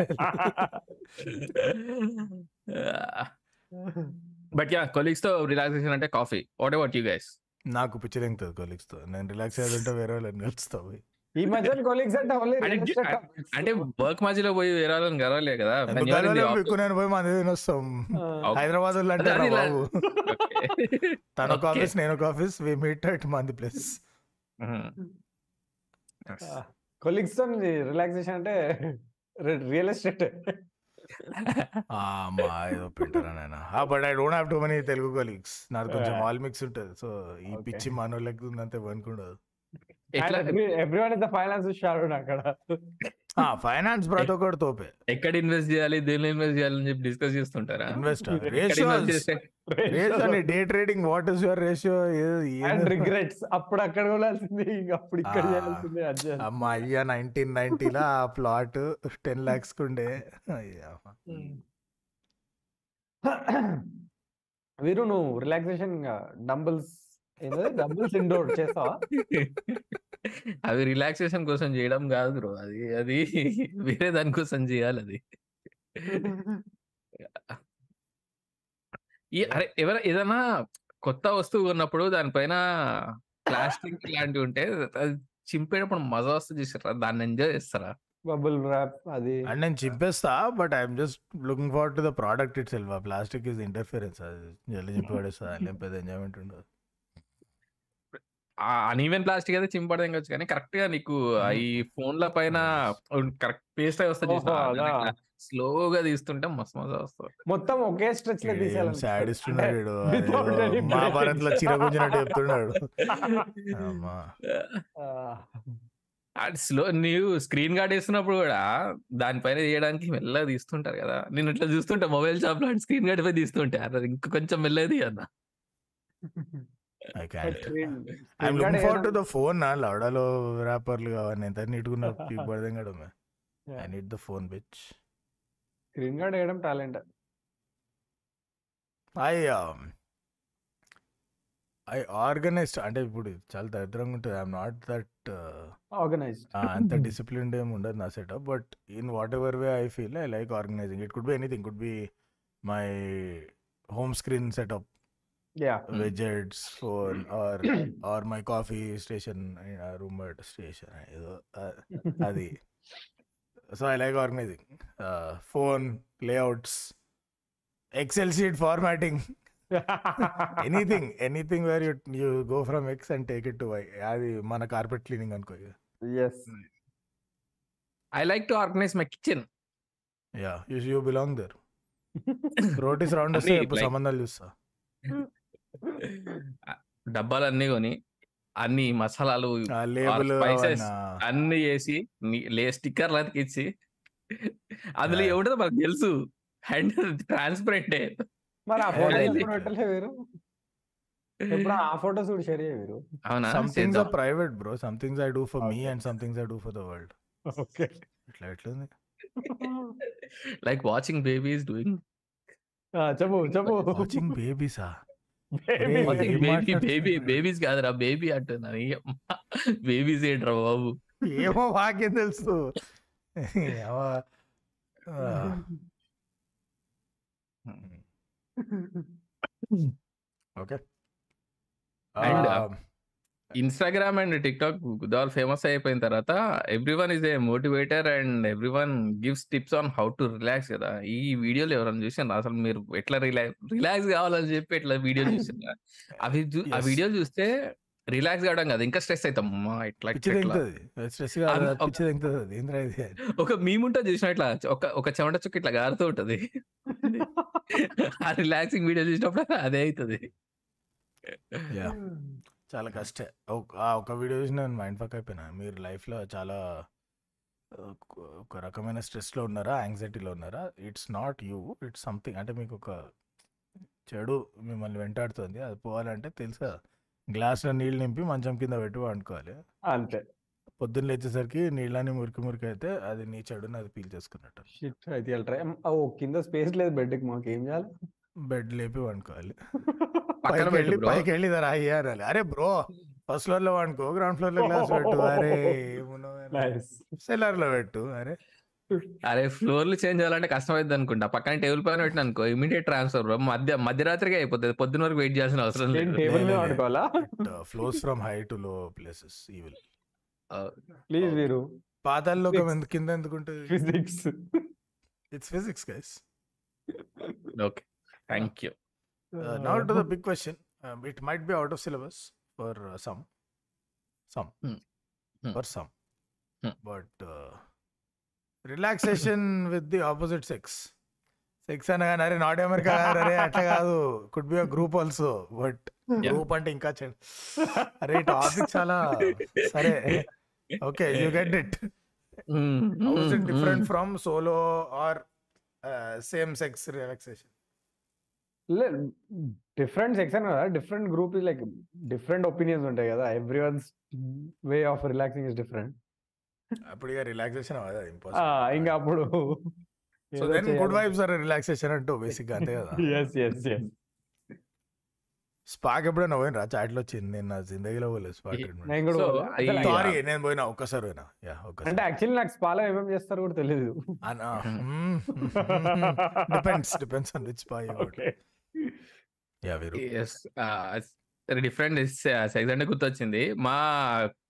but yeah కొలీగ్స్తో relaxation అంటే coffee what about you guys నాకు పిచ్చి లెంగుతుంది కొలీగ్స్తో. నేను రిలాక్స్ అయ్యాలంటే వేరే వాళ్ళని పోయి ఈ మధ్య కొలీగ్స్ అంటే అంటే వర్క్ మధ్యలో పోయి వేరే వాళ్ళని గెలవలే కదా. నేను పోయి మంది వస్తాం Okay. హైదరాబాద్ అంటే బాబు. తన ఒక. ఆఫీస్ నేను ఒక ఆఫీస్ వి మీట్ అట్ మంది ప్లేస్. కొలీగ్స్తో రిలాక్సేషన్ అంటే రియల్ ఎస్టేట్ మా ఏదో పెట్టారా నాయన. But I don't have to money Telugu colleagues నాది కొంచెం. ఆల్ మిక్స్ ఉంటుంది. సో ఈ. పిచ్చి మనోళ్ళకి ఉందంతే అనుకుండదు ఎట్లా every one is the finance షారుడ్ అక్కడ. ఫైనాన్స్ ప్రతి ఒక్కటి తోపే. ఎక్కడ ఇన్వెస్ట్ చేయాలి దేనిలో ఇన్వెస్ట్ చేయాలని చెప్పి డిస్కస్ చేస్తుంటారా? Investor ratios day trading what is your ratio and regrets అప్పుడు అక్కడ కొనాల్సింది అప్పుడు ఇక్కడ. చేయాల్సింది అడ్జస్ట్ అమ్మా అయ్యా నైన్టీన్ నైన్టీలో ఆ ప్లాట్ టెన్ లాక్స్ కుండే అయ్యా. వీరు నువ్వు రిలాక్సేషన్ డంబుల్స్ ఇండోర్ చేస్తావా అవి రిలాక్సేషన్ కోసం చేయడం కాదు బ్రో. అది అది వేరే దానికోసం చేయాలి అది. ఈ అరే ఎవర ఏదైనా కొత్త వస్తువు ఉన్నప్పుడు దానిపైన ప్లాస్టిక్ లాంటివి ఉంటే అది చింపేటప్పుడు మజా వస్తుంది చూసారా దాన్ని ఎంజాయ్ చేస్తారా? బబుల్ ర్యాప్ అది. అండ్ నేను చింపేస్తా but I'm just looking for to the product itself. Plastic is interference అది జల్దీ చింపి పడేస్తా దాని పెద్ద ఎంజాయ్మెంట్ ఉండదు. అన్ఈవెన్ ప్లాస్టిక్ అయితే చింపడం కావచ్చు కానీ కరెక్ట్గా నీకు ఈ ఫోన్ల పైన కరెక్ట్ పేస్ట్ అయి అదా. స్లోగా తీస్తుంటే మస్తు మజా వస్తుంది. మొత్తం ఒకే స్ట్రెచ్లో మహాభారత్లో. చిరగుంజినట్టు చెప్తున్నాడు. అది స్లో నీవు స్క్రీన్ గార్డ్ వేస్తున్నప్పుడు కూడా దానిపైన తీయడానికి మెల్లగా తీస్తుంటారు కదా. నేను ఇట్లా చూస్తుంటా మొబైల్ షాప్లో స్క్రీన్ గార్డ్ పై తీస్తుంటే. అరే ఇంకా కొంచెం మెల్లది అన్న I can't I'm looking for to the phone నా లవడాలో ర్యాపర్లు కావాలి. ఎంత నీట్గా పీక్ పడదాం కదా I need the phone bitch screen guard వేయడం టాలెంట్ ఐ ఐ ఆర్గనైజ్డ్ అంటే ఇప్పుడు చాలా దరిద్రంగా ఉంటుంది. ఐఎమ్ నాట్ దట్ ఆర్గనైజ్డ్ అంత డిసిప్లిన్డ్ ఏమి ఉండదు నా setup but in whatever way I feel I like organizing it could be anything could be my home screen setup yeah widgets phone or or my coffee station uh, room at station ఏదో uh, అది. So I like organizing phone layouts Excel sheet formatting anything anything where you you go from X and take it to Y అది మన carpet cleaning అనుకో yes I like to organize my kitchen yeah you you belong there rotis round వస్తే సంబంధాలు చూస్తా. డబ్బాలన్నీ కొని అన్ని మసాలాలు spices. అన్ని వేసి లే స్టిక్కర్లు అతికిచ్చి అందులో. ఏముంటుందో మనకు తెలుసు. హ్యాండ్ ట్రాన్స్పరెంటే. మరి ఆ Yeah, ఫోటోస్ really. ఎప్పుడు పెట్టలే వీరు ఎప్పుడు ఆ ఫోటోస్ కూడా షేర్ చేయ వీరు అవునా? Some things చేద్దాం. are private bro. Some things i do for me Okay. and some things i do for the world. Okay ఇట్లా ఎట్లుంది? లైక్ వాచింగ్ బేబీస్ డూయింగ్ చెప్పు చెప్పు. వాచింగ్ బేబీసా బేబీ మాట్లాడుతున్నారు? బేబీ బేబీస్ కాదురా బేబీ అంటున్నాను బేబీస్ ఏంట్రా బాబు? ఏమో వాకేం తెలుసు. Okay. Instagram and TikTok దాల్ ఫేమస్ అయిపోయిన తర్వాత everyone is a motivator and everyone gives tips on how to relax కదా. ఈ వీడియోలు ఎవరైనా చూసాను అసలు మీరు ఎట్లా రిలాక్స్ రిలాక్స్ కావాలని చెప్పి ఇట్లా వీడియో చూసిన అవి ఆ Yes. వీడియో చూస్తే రిలాక్స్ కావడం కదా ఇంకా స్ట్రెస్ అవుతాం ఇట్లా ఒక మీముంటా చూసిన ఇట్లా ఒక ఒక చెమట చుక్క ఇట్లా గారుతూ ఉంటది. ఆ రిలాక్సింగ్ వీడియో చూసినప్పుడు అదే అవుతుంది. చాలా కష్టే. ఒక- ఆ ఒక వీడియో చూసి నేను మైండ్ ఫక్ అయిపోయినా. మీరు లైఫ్లో చాలా ఒక- రకమైన స్ట్రెస్లో ఉన్నారా? యాంగ్జైటీలో ఉన్నారా? It's not you. It's something. అంటే మీకు ఒక చెడు మిమ్మల్ని వెంటాడుతుంది. అది పోవాలంటే తెలుసా? గ్లాస్లో నీళ్ళు నింపి మంచం కింద పెట్టి వండుకోవాలి. అంతే. పొద్దున్న లేచేసరికి నీళ్ళని మురికి మురికి అయితే అది నీ చెడుని అది పీల్ చేసుకున్నట్టు. షిట్ అయితే ట్రై ఓ కింద స్పేస్ లేదు బెడ్కి మాకు ఏం చేయాలి? బెడ్ లేపి వండుకోవాలి. పక్కన వెళ్ళి. పైకి వెళ్ళి రా అయ్యా అనాలి అరే బ్రో ఫస్ట్ ఫ్లోర్లో వండుకో గ్రౌండ్ ఫ్లోర్లో గ్లాస్ పెట్టు. అరే నైస్. సెల్లర్లో పెట్టు. అరే. అరే ఫ్లోర్లు చేంజ్ చేయాలంటే కష్టమైంది అనుకుంటా. పక్కన టేబుల్ పైన పెట్టిన అనుకో ఇమీడియట్ ట్రాన్స్ఫర్ మధ్య మధ్యరాత్రికి అయిపోతుంది. పొద్దున వరకు వెయిట్ చేయాల్సిన అవసరం లేదు. టేబుల్ మీద లే, లే. ఆడుకోవాలా flows from high to low places evil please వీరు. ఎందుకు కింద ఎందుకుంటే physics it's physics guys okay thank you now to the big question it might be out of syllabus for some some Hmm. Hmm. For some Hmm. But relaxation with the opposite sex sex అనగానే అరే not America కాదు అరే అట్లా కాదు. Could be a group also but. Group అంటే ఇంకా అరే topic చాలా సరే. Okay you get it different from solo or same sex relaxation different section కదా different group like different opinions ఉంటాయి కదా everyone's way of relaxing is different. అప్పుడు ఇక రిలాక్సేషన్ ఇంకా అప్పుడు so then good vibes or relaxation అంటూ basic అంతే కదా. ఎస్ ఎస్ ఎస్ స్పాక్ ఎప్పుడైనా పోయినరా? చాట్లో వచ్చింది నేను నా జిందగీలో పోలేదు స్పాక్ సారీ నేను పోయినా ఒక్కసారి పోయినా. యా అంటే ఒక్కసారి యాక్చువల్లీ నాకు స్పాలో ఏమేమి చేస్తారు కూడా తెలియదు depends depends on which spa okay yeah వీరు. ఎస్ డిఫరెంట్ సెక్స్ అంటే గుర్తొచ్చింది. మా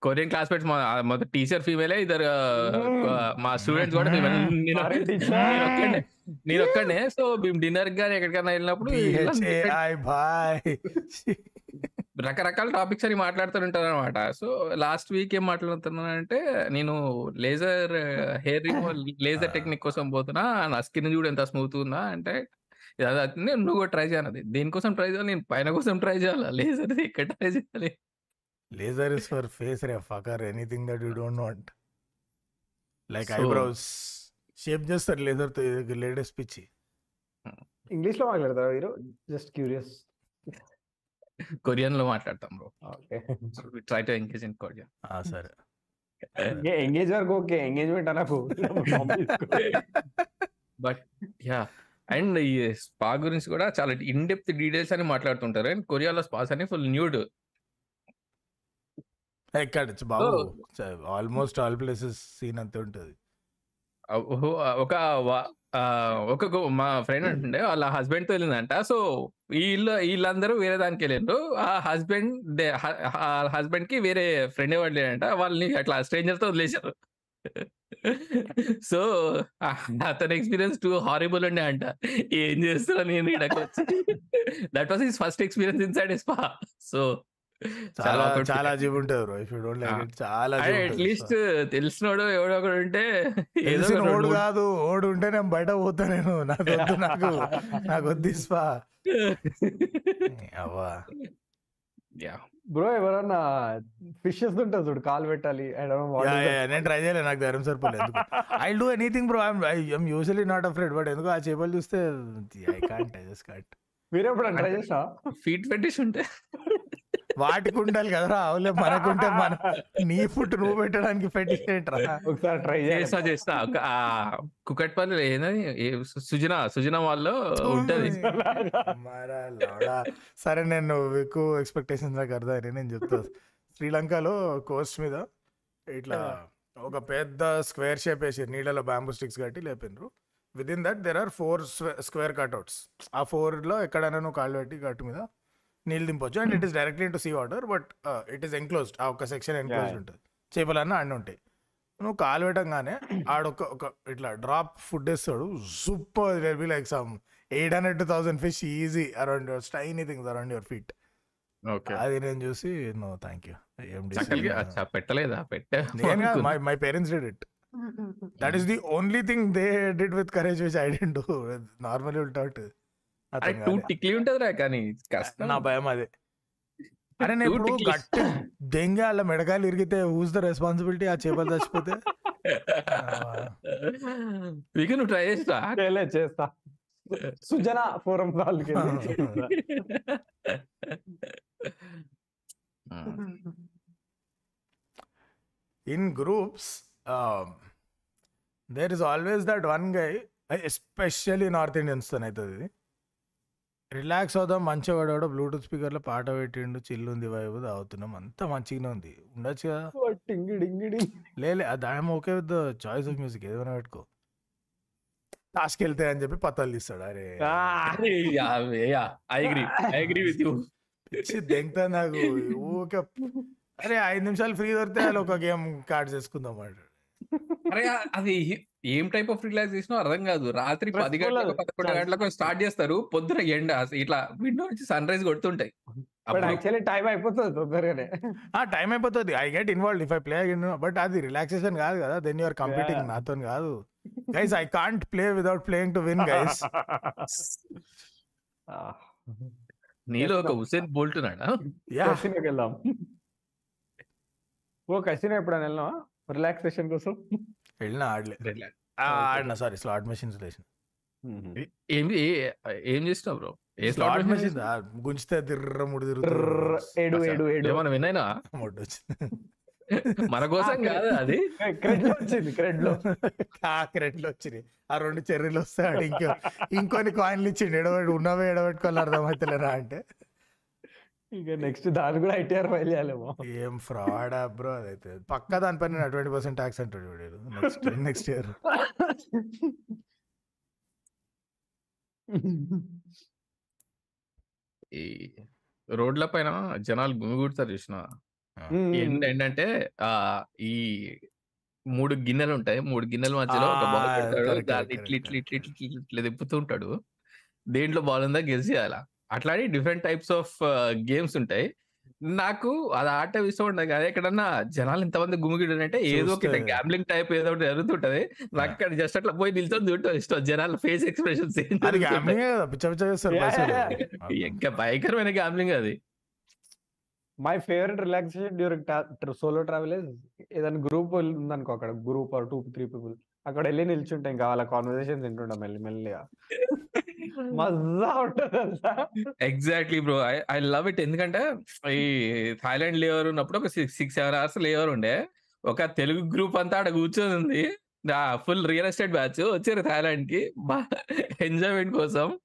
కొరియన్ క్లాస్మేట్స్ మా మొదటి టీచర్ ఫీమేలే ఇద్దరు uh, మా స్టూడెంట్స్ కూడా. నేను Sorry, teacher. నేను ఒక్కడే సో మేము డిన్నర్ గానీ ఎక్కడికైనా వెళ్ళినప్పుడు రకరకాల టాపిక్స్ అని మాట్లాడుతుంటారు అనమాట సో లాస్ట్ వీక్ ఏం మాట్లాడుతున్నానంటే నేను laser hair removal laser technique కోసం పోతున్నా నా స్కిన్ చూడు ఎంత స్మూత్ ఉందా అంటే నేను నువ్వు ట్రై చేయనది దీనికోసం ట్రై చేయాలి నేను పైన కోసం ట్రై చేయాలి లేజర్ ఇక్కడ ట్రై చేయాలి. Laser is for face ray fucker anything that you don't want. Like eyebrows shape చేస్తారు లేజర్తో లేటెస్ట్ పిచ్చి. ఇంగ్లీష్లో మాట్లాడతారా మీరు? Just curious. కొరియన్లో మాట్లాడతాం bro. Okay. Try to engage in Korean ఆ, సరే. ఎంగేజ్ వరకు ఓకే ఎంగేజ్మెంట్ అనకు బట్ యా అండ్ ఈ స్పా గురించి కూడా చాలా ఇన్ డెప్త్ డీటెయిల్స్ అని మాట్లాడుతుంటారు. అండ్ కొరియాలో స్పాస్ అని ఫుల్ న్యూడ్. ఎక్కడ. బాబు ఆల్మోస్ట్ ఆల్ ప్లేసెస్ సీన్ అంతే ఉంటుంది. ఒక ఒక మా ఫ్రెండ్ అంటుండే వాళ్ళ హస్బెండ్తో వెళ్ళిందంట. సో వీళ్ళు వీళ్ళందరూ వేరే దానికి వెళ్ళిండ్రు. ఆ హస్బెండ్ హస్బెండ్కి వేరే ఫ్రెండ్ ఎవరు లేడంట. వాళ్ళని అట్లా స్ట్రేంజర్తో వదిలేశారు. సో అతని ఎక్స్పీరియన్స్ టూ హారిబుల్ ఉండే అంట. ఏం చేస్తున్నా నేను ఇక్కడికి వచ్చి? That was his first experience inside spa so చాలా చాలా జీబ్ ఉంటుంది bro. If you don't like it చాలా అట్లీస్ట్ తెలిసినోడు ఎవడో ఒకడు ఉంటే ఏదో ఓడు కాదు. ఓడు ఉంటే నేను బయట పోతా నేను. నాకు వద్దు నాకు నాకు వద్దు ఇస్పా అవ్వా. Yeah. బ్రో ఎవరన్నా ఫిషెస్ ఉంటుంది చూడు కాలు పెట్టాలి. నేను ట్రై చేయలేదు నాకు ధైర్యం సరిపోలేదు I do anything bro I'm usually not afraid but ఎందుకు ఆ చేపలు చూస్తే I can't I just can't మీరు ఎప్పుడు ట్రై చేసా ఫీట్ పెట్టేసి ఉంటే. వాటికి ఉండాలి కదరా అవులే మనకుంటే మన నీ ఫుడ్ నువ్వు పెట్టడానికి పెట్టింటరా ఒకసారి ట్రై చేస్తా చేస్తా. కుకట్పల్లి ఏందని సుజన సుజన వాళ్ళు ఉంటది. సరే నేను ఎక్కువ ఎక్స్పెక్టేషన్స్ నాకు అర్థం నేను చెప్తా. శ్రీలంకలో కోస్ట్ మీద ఇట్లా ఒక పెద్ద స్క్వేర్ షేప్ వేసి నీళ్ళలో బ్యాంబూ స్టిక్స్ కట్టి లేపినరు within that there are four square cutouts ఆ ఫోర్లో ఎక్కడైనా నువ్వు కాళ్ళు పెట్టి గట్టు మీద నీళ్ళు దింపొచ్చు and it is directly to sea water but it is enclosed ఆ ఒక సెక్షన్ Yeah. ఉంటుంది. చేపలన్నీ అన్నీ ఉంటాయి. నువ్వు కాలు పెట్టంగానే ఆడొక ఒక ఇట్లా డ్రాప్ ఫుడ్ వేస్తాడు. Super will be like some eight hundred to thousand fish easy around your tiny things around your feet. అది నేను చూసి నో థ్యాంక్ యూ. పెట్టలేదా? పెట్టా my my parents did it. That is the only thing they did with courage which I didn't do normally will taught too tickly ఉంటదిరా కానీ కష్టం. నా భయం అదే. అరే నేను ఇప్పుడు. గట్టి దెంగ అలా మెడకాయలు ఇరిగితే హూస్ ద రెస్పాన్సిబిలిటీ ఆ చేపలు చచ్చిపోతే? వీక నువ్వు ట్రై చేస్తా. చేస్తా. సుజన ఫోరం వాళ్ళకి in groups um, there is always that one guy especially north ఇండియన్స్తో అవుతుంది ఇది. రిలాక్స్ అవుదాం మంచిగా వాడాడు బ్లూటూత్ స్పీకర్లో పాట పెట్టిండు చిల్లు ఉంది వైపు తాగుతున్నాం. అంతా మంచిగానే ఉంది. ఉండొచ్చు కదా? టింగిడి ఇంగిడి లేలే I'm okay with the choice of music. ఏదైనా పెట్టుకో. టాస్క్ వెళ్తే అని చెప్పి పత్తాలు తీస్తాడు. అరే. I agree. I agree with you. దెంగతా నాకు. ఊకే అరే ఐదు నిమిషాలు ఫ్రీ దొరికితే ఒక గేమ్ కార్డ్ చేసుకుందాం అరే అది ఏం టైప్ ఆఫ్ రిలాక్సేషన్ అర్థం కాదు. రాత్రి పది గంటలకు. పదకొండు. గంటలకు స్టార్ట్ చేస్తారు పొద్దున ఎండ ఇట్లా విండో నుంచి సన్ రైజ్ కొడుతుంటాయి. యాక్చువల్లీ టైం అయిపోతుంది తొందరగానే. ఆ టైం అయిపోతుంది. I get involve if I play but అది రిలాక్సేషన్ కాదు కదా. Then you're competing. నాతో కాదు. Guys I can't play without playing to win guys నీలో ఒక హుసేన్ బోల్ట్ వెళ్దాం. ఓ కసినో ఎప్పుడైనా వెళ్ళినా రిలాక్సేషన్ కోసం. వెళ్ళిన ఆడలే. ఆ, ఆడిన సారీ స్లాట్ మెషిన్స్ లేచిన. ఏం ఏ- చేసినావు బ్రో? ఏ స్లాట్ మెషిన్ గుంజితే దిర్ర ముడి ఏడు ఏడు ఏడు. ఏమన్నా విన్నాయినా ముడి వచ్చింది. మన కోసం కాదు అది. క్రెడ్లో వచ్చింది క్రెడ్లో. కాకరెట్లు వచ్చినాయి. ఆ రెండు చెర్రీలు వస్తాడు ఇంకో ఇంకొన్ని కాయిన్లు ఇచ్చిండు. ఎడబెట్టి ఉన్నవే ఎడబెట్టుకోవాలి అర్థమవుతలేరా అంటే? ఇక నెక్స్ట్ దాని కూడా ఐటీఆర్ ఫైల్ చేయాలేమో ఏం ఫ్రాడ్ బ్రో అదైతే. పక్కా దానిపైన ట్వంటీ పర్సెంట్ ట్యాక్స్ అంటాడు వీడు. నెక్స్ట్ నెక్స్ట్ ఇయర్ ఈ రోడ్ల పైన జనాలు గుమిగూడతారు చూసిన. ఏంటి ఏంటంటే ఆ ఈ మూడు గిన్నెలు ఉంటాయి. మూడు గిన్నెల మధ్యలో ఒక బాల్ పెడతాడు. దాన్ని ఇట్లా ఇట్లా ఇట్లా ఇట్లా ఇట్లా తిప్పుతూ ఉంటాడు. దేంట్లో బాల్ ఉందా గెలిచేయాల అట్లానే డిఫరెంట్ టైప్స్ ఆఫ్ గేమ్స్ ఉంటాయి. నాకు అది ఆట ఇష్టం ఉండదు. కానీ ఎక్కడన్నా జనాలు ఇంతమంది గుమిగిడు అంటే ఏదో ఒక. గ్యాంబ్లింగ్ టైప్ ఏదో ఒకటి జరుగుతుంటది. నాకు అక్కడ జస్ట్ అట్లా పోయి నిల్చొని చూడటం ఇష్టం. జనాల ఫేస్ ఎక్స్ప్రెషన్స్ కదా. ఇంకా భయంకరమైన గ్యాంబ్లింగ్ అది. My favourite relaxation during solo travel ఏదైనా గ్రూప్ ఉందనుకో అక్కడ group or two three people అక్కడ వెళ్ళి నిల్చుంటే. ఇంకా వాళ్ళ కాన్వర్సేషన్ తింటుంటాం మెల్లి మెల్లిగా. మజా ఉంటుంది exactly bro I I love it ఎందుకంటే ఈ థాయిలాండ్ లేవర్ ఉన్నప్పుడు ఒక six six seven hours layover ఉండే. ఒక తెలుగు గ్రూప్ అంతా ఆడ కూర్చొని ఉంది ఫుల్ రియల్ ఎస్టేట్ బ్యాచ్ వచ్చారు థాయిలాండ్కి. ఎంజాయ్మెంట్ కోసం.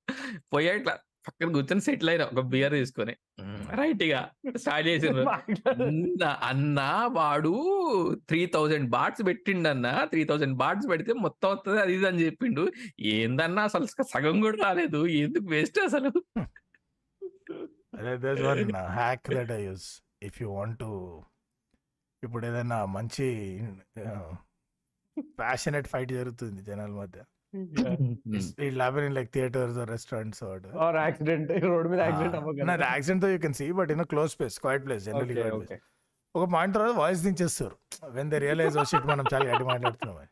పోయా ఇట్లా పక్కన కూర్చొని సెటిల్ అయినా ఒక బియర్ తీసుకొని. రైట్ ఇక. స్టార్ట్ చేసిండ్రు. అన్న అన్న వాడు త్రీ థౌజండ్ బాట్స్ పెట్టిండన్న త్రీ థౌజండ్ బాట్స్ పెడితే మొత్తం వస్తుంది అది ఇది అని చెప్పిండు. ఏందన్నా అసలు సగం కూడా రాలేదు. ఎందుకు వేస్ట్ అసలు? Use. If you want to ఇప్పుడు ఏదైనా మంచి ప్యాషనెట్ ఫైట్ జరుగుతుంది జనాల మధ్య. మీద accident యాక్సిడెంట్తో you can see but in close place quiet place generally ఒక పాయింట్ తర్వాత వాయిస్ దించేస్తారు. వెన్ ద రియలైజ్ షిట్ మనం చాలా గట్టి మాట్లాడుతున్నాం.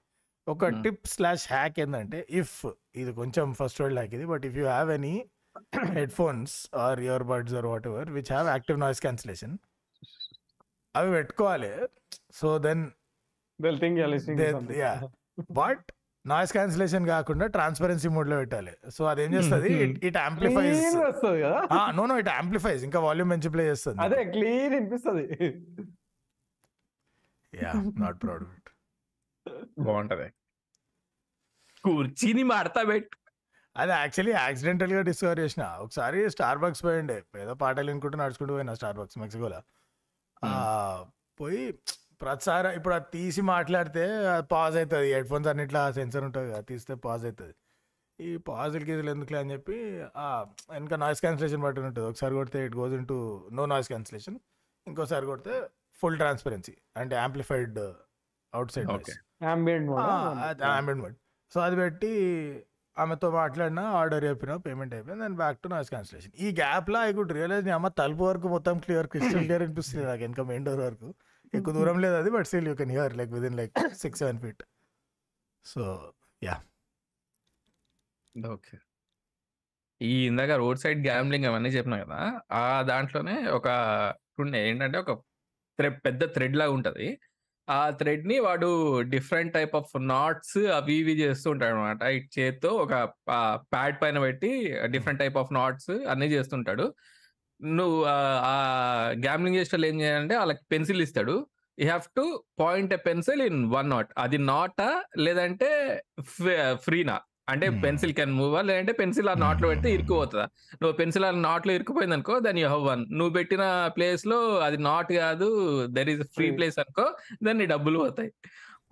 ఒక. టిప్ స్లాష్ హ్యాక్ ఏంటంటే ఇఫ్ ఇది కొంచెం ఫస్ట్ వరల్డ్ హ్యాక్ ఇది but if you have any headphones or earbuds or whatever which have active noise cancellation అవి పెట్టుకోవాలి. So then they'll think you're listening to They- something. yeah. But noise cancellation కాకుండా transparency మోడ్లో పెట్టాలి. So అదేం చేస్తుంది? Mhm. It amplifies no no it amplifies ఇంకా volume పెంచి play చేస్తుంది. అదే క్లీన్ వినిపిస్తుంది. యా నాట్ ప్రౌడ్ బాగుంటది. కుర్చీని మాడతా పెట్. అది యాక్చువల్లీ యాక్సిడెంటల్గా డిస్కవర్ చేసిన. ఒకసారి స్టార్ బక్స్ పోయిండే. ఏదో పాటలు వినుకుంటూ నడుచుకుంటూ పోయినా స్టార్ బక్స్ మెక్సికోలో ఆ, పోయి ప్రతిసారి ఇప్పుడు అది తీసి మాట్లాడితే పాజ్ అవుతుంది హెడ్ ఫోన్స్ అన్నిట్లో సెన్సర్ ఉంటుంది కదా తీస్తే పాజ్ అవుతుంది ఈ పాజులు గీజులు ఎందుకులే అని చెప్పి ఆ, ఇంకా నాయిస్ క్యాన్సిలేషన్ బట్టి ఉంటుంది. ఒకసారి కొడితే it goes into no noise cancellation ఇంకోసారి కొడితే ఫుల్ ట్రాన్స్పరెన్సీ అంటే amplified outside okay ambient mode so అది పెట్టి ఆమెతో మాట్లాడినా ఆర్డర్ చెప్పిన పేమెంట్ అయిపోయింది. దాని బ్యాక్ టు నాయిస్ క్యాన్సిలేషన్ ఈ గ్యాప్లో ఐ కుడ్ రియలైజ్ అమ్మ తలుపు వరకు మొత్తం క్లియర్ క్రిస్టల్ క్లియర్ అనిపిస్తుంది నాకు ఇంకా మెయిన్ డోర్ వరకు. ఎక్కువ దూరం లేదు అది but still you can hear like within like six seven feet so okay ఈ ఇందాక రోడ్ సైడ్ గ్యాంబ్లింగ్ అవన్నీ చెప్పినా కదా ఆ దాంట్లోనే ఒక ఉండే ఏంటంటే ఒక థ్రెడ్ పెద్ద థ్రెడ్ లాగా ఉంటది. ఆ థ్రెడ్ని వాడు డిఫరెంట్ టైప్ ఆఫ్ నాట్స్ అవి ఇవి చేస్తూ ఉంటాడు అనమాట ఇటు చేత్తో ఒక ప్యాడ్ పైన పెట్టి డిఫరెంట్ టైప్ ఆఫ్ నాట్స్ అన్ని చేస్తుంటాడు. నువ్వు ఆ- గ్యాంబ్లింగ్ చేసే వాళ్ళు ఏం చేయాలంటే వాళ్ళకి పెన్సిల్ ఇస్తాడు. You have to point a pencil in one knot అది నాటా లేదంటే ఫ్రీనా అంటే. పెన్సిల్ కెన్ మూవ్ లేదంటే పెన్సిల్ ఆ నాట్లో పెడితే Hmm. ఇరుక్కుపోతుందా. నువ్వు పెన్సిల్ ఆ నాట్లో ఇరుక్కుపోయింది అనుకో దాని యూ హవ్ వన్ నువ్వు పెట్టిన ప్లేస్లో అది నాట్ కాదు దర్ ఈస్ ఫ్రీ. ప్లేస్ అనుకో దాన్ని డబ్బులు పోతాయి.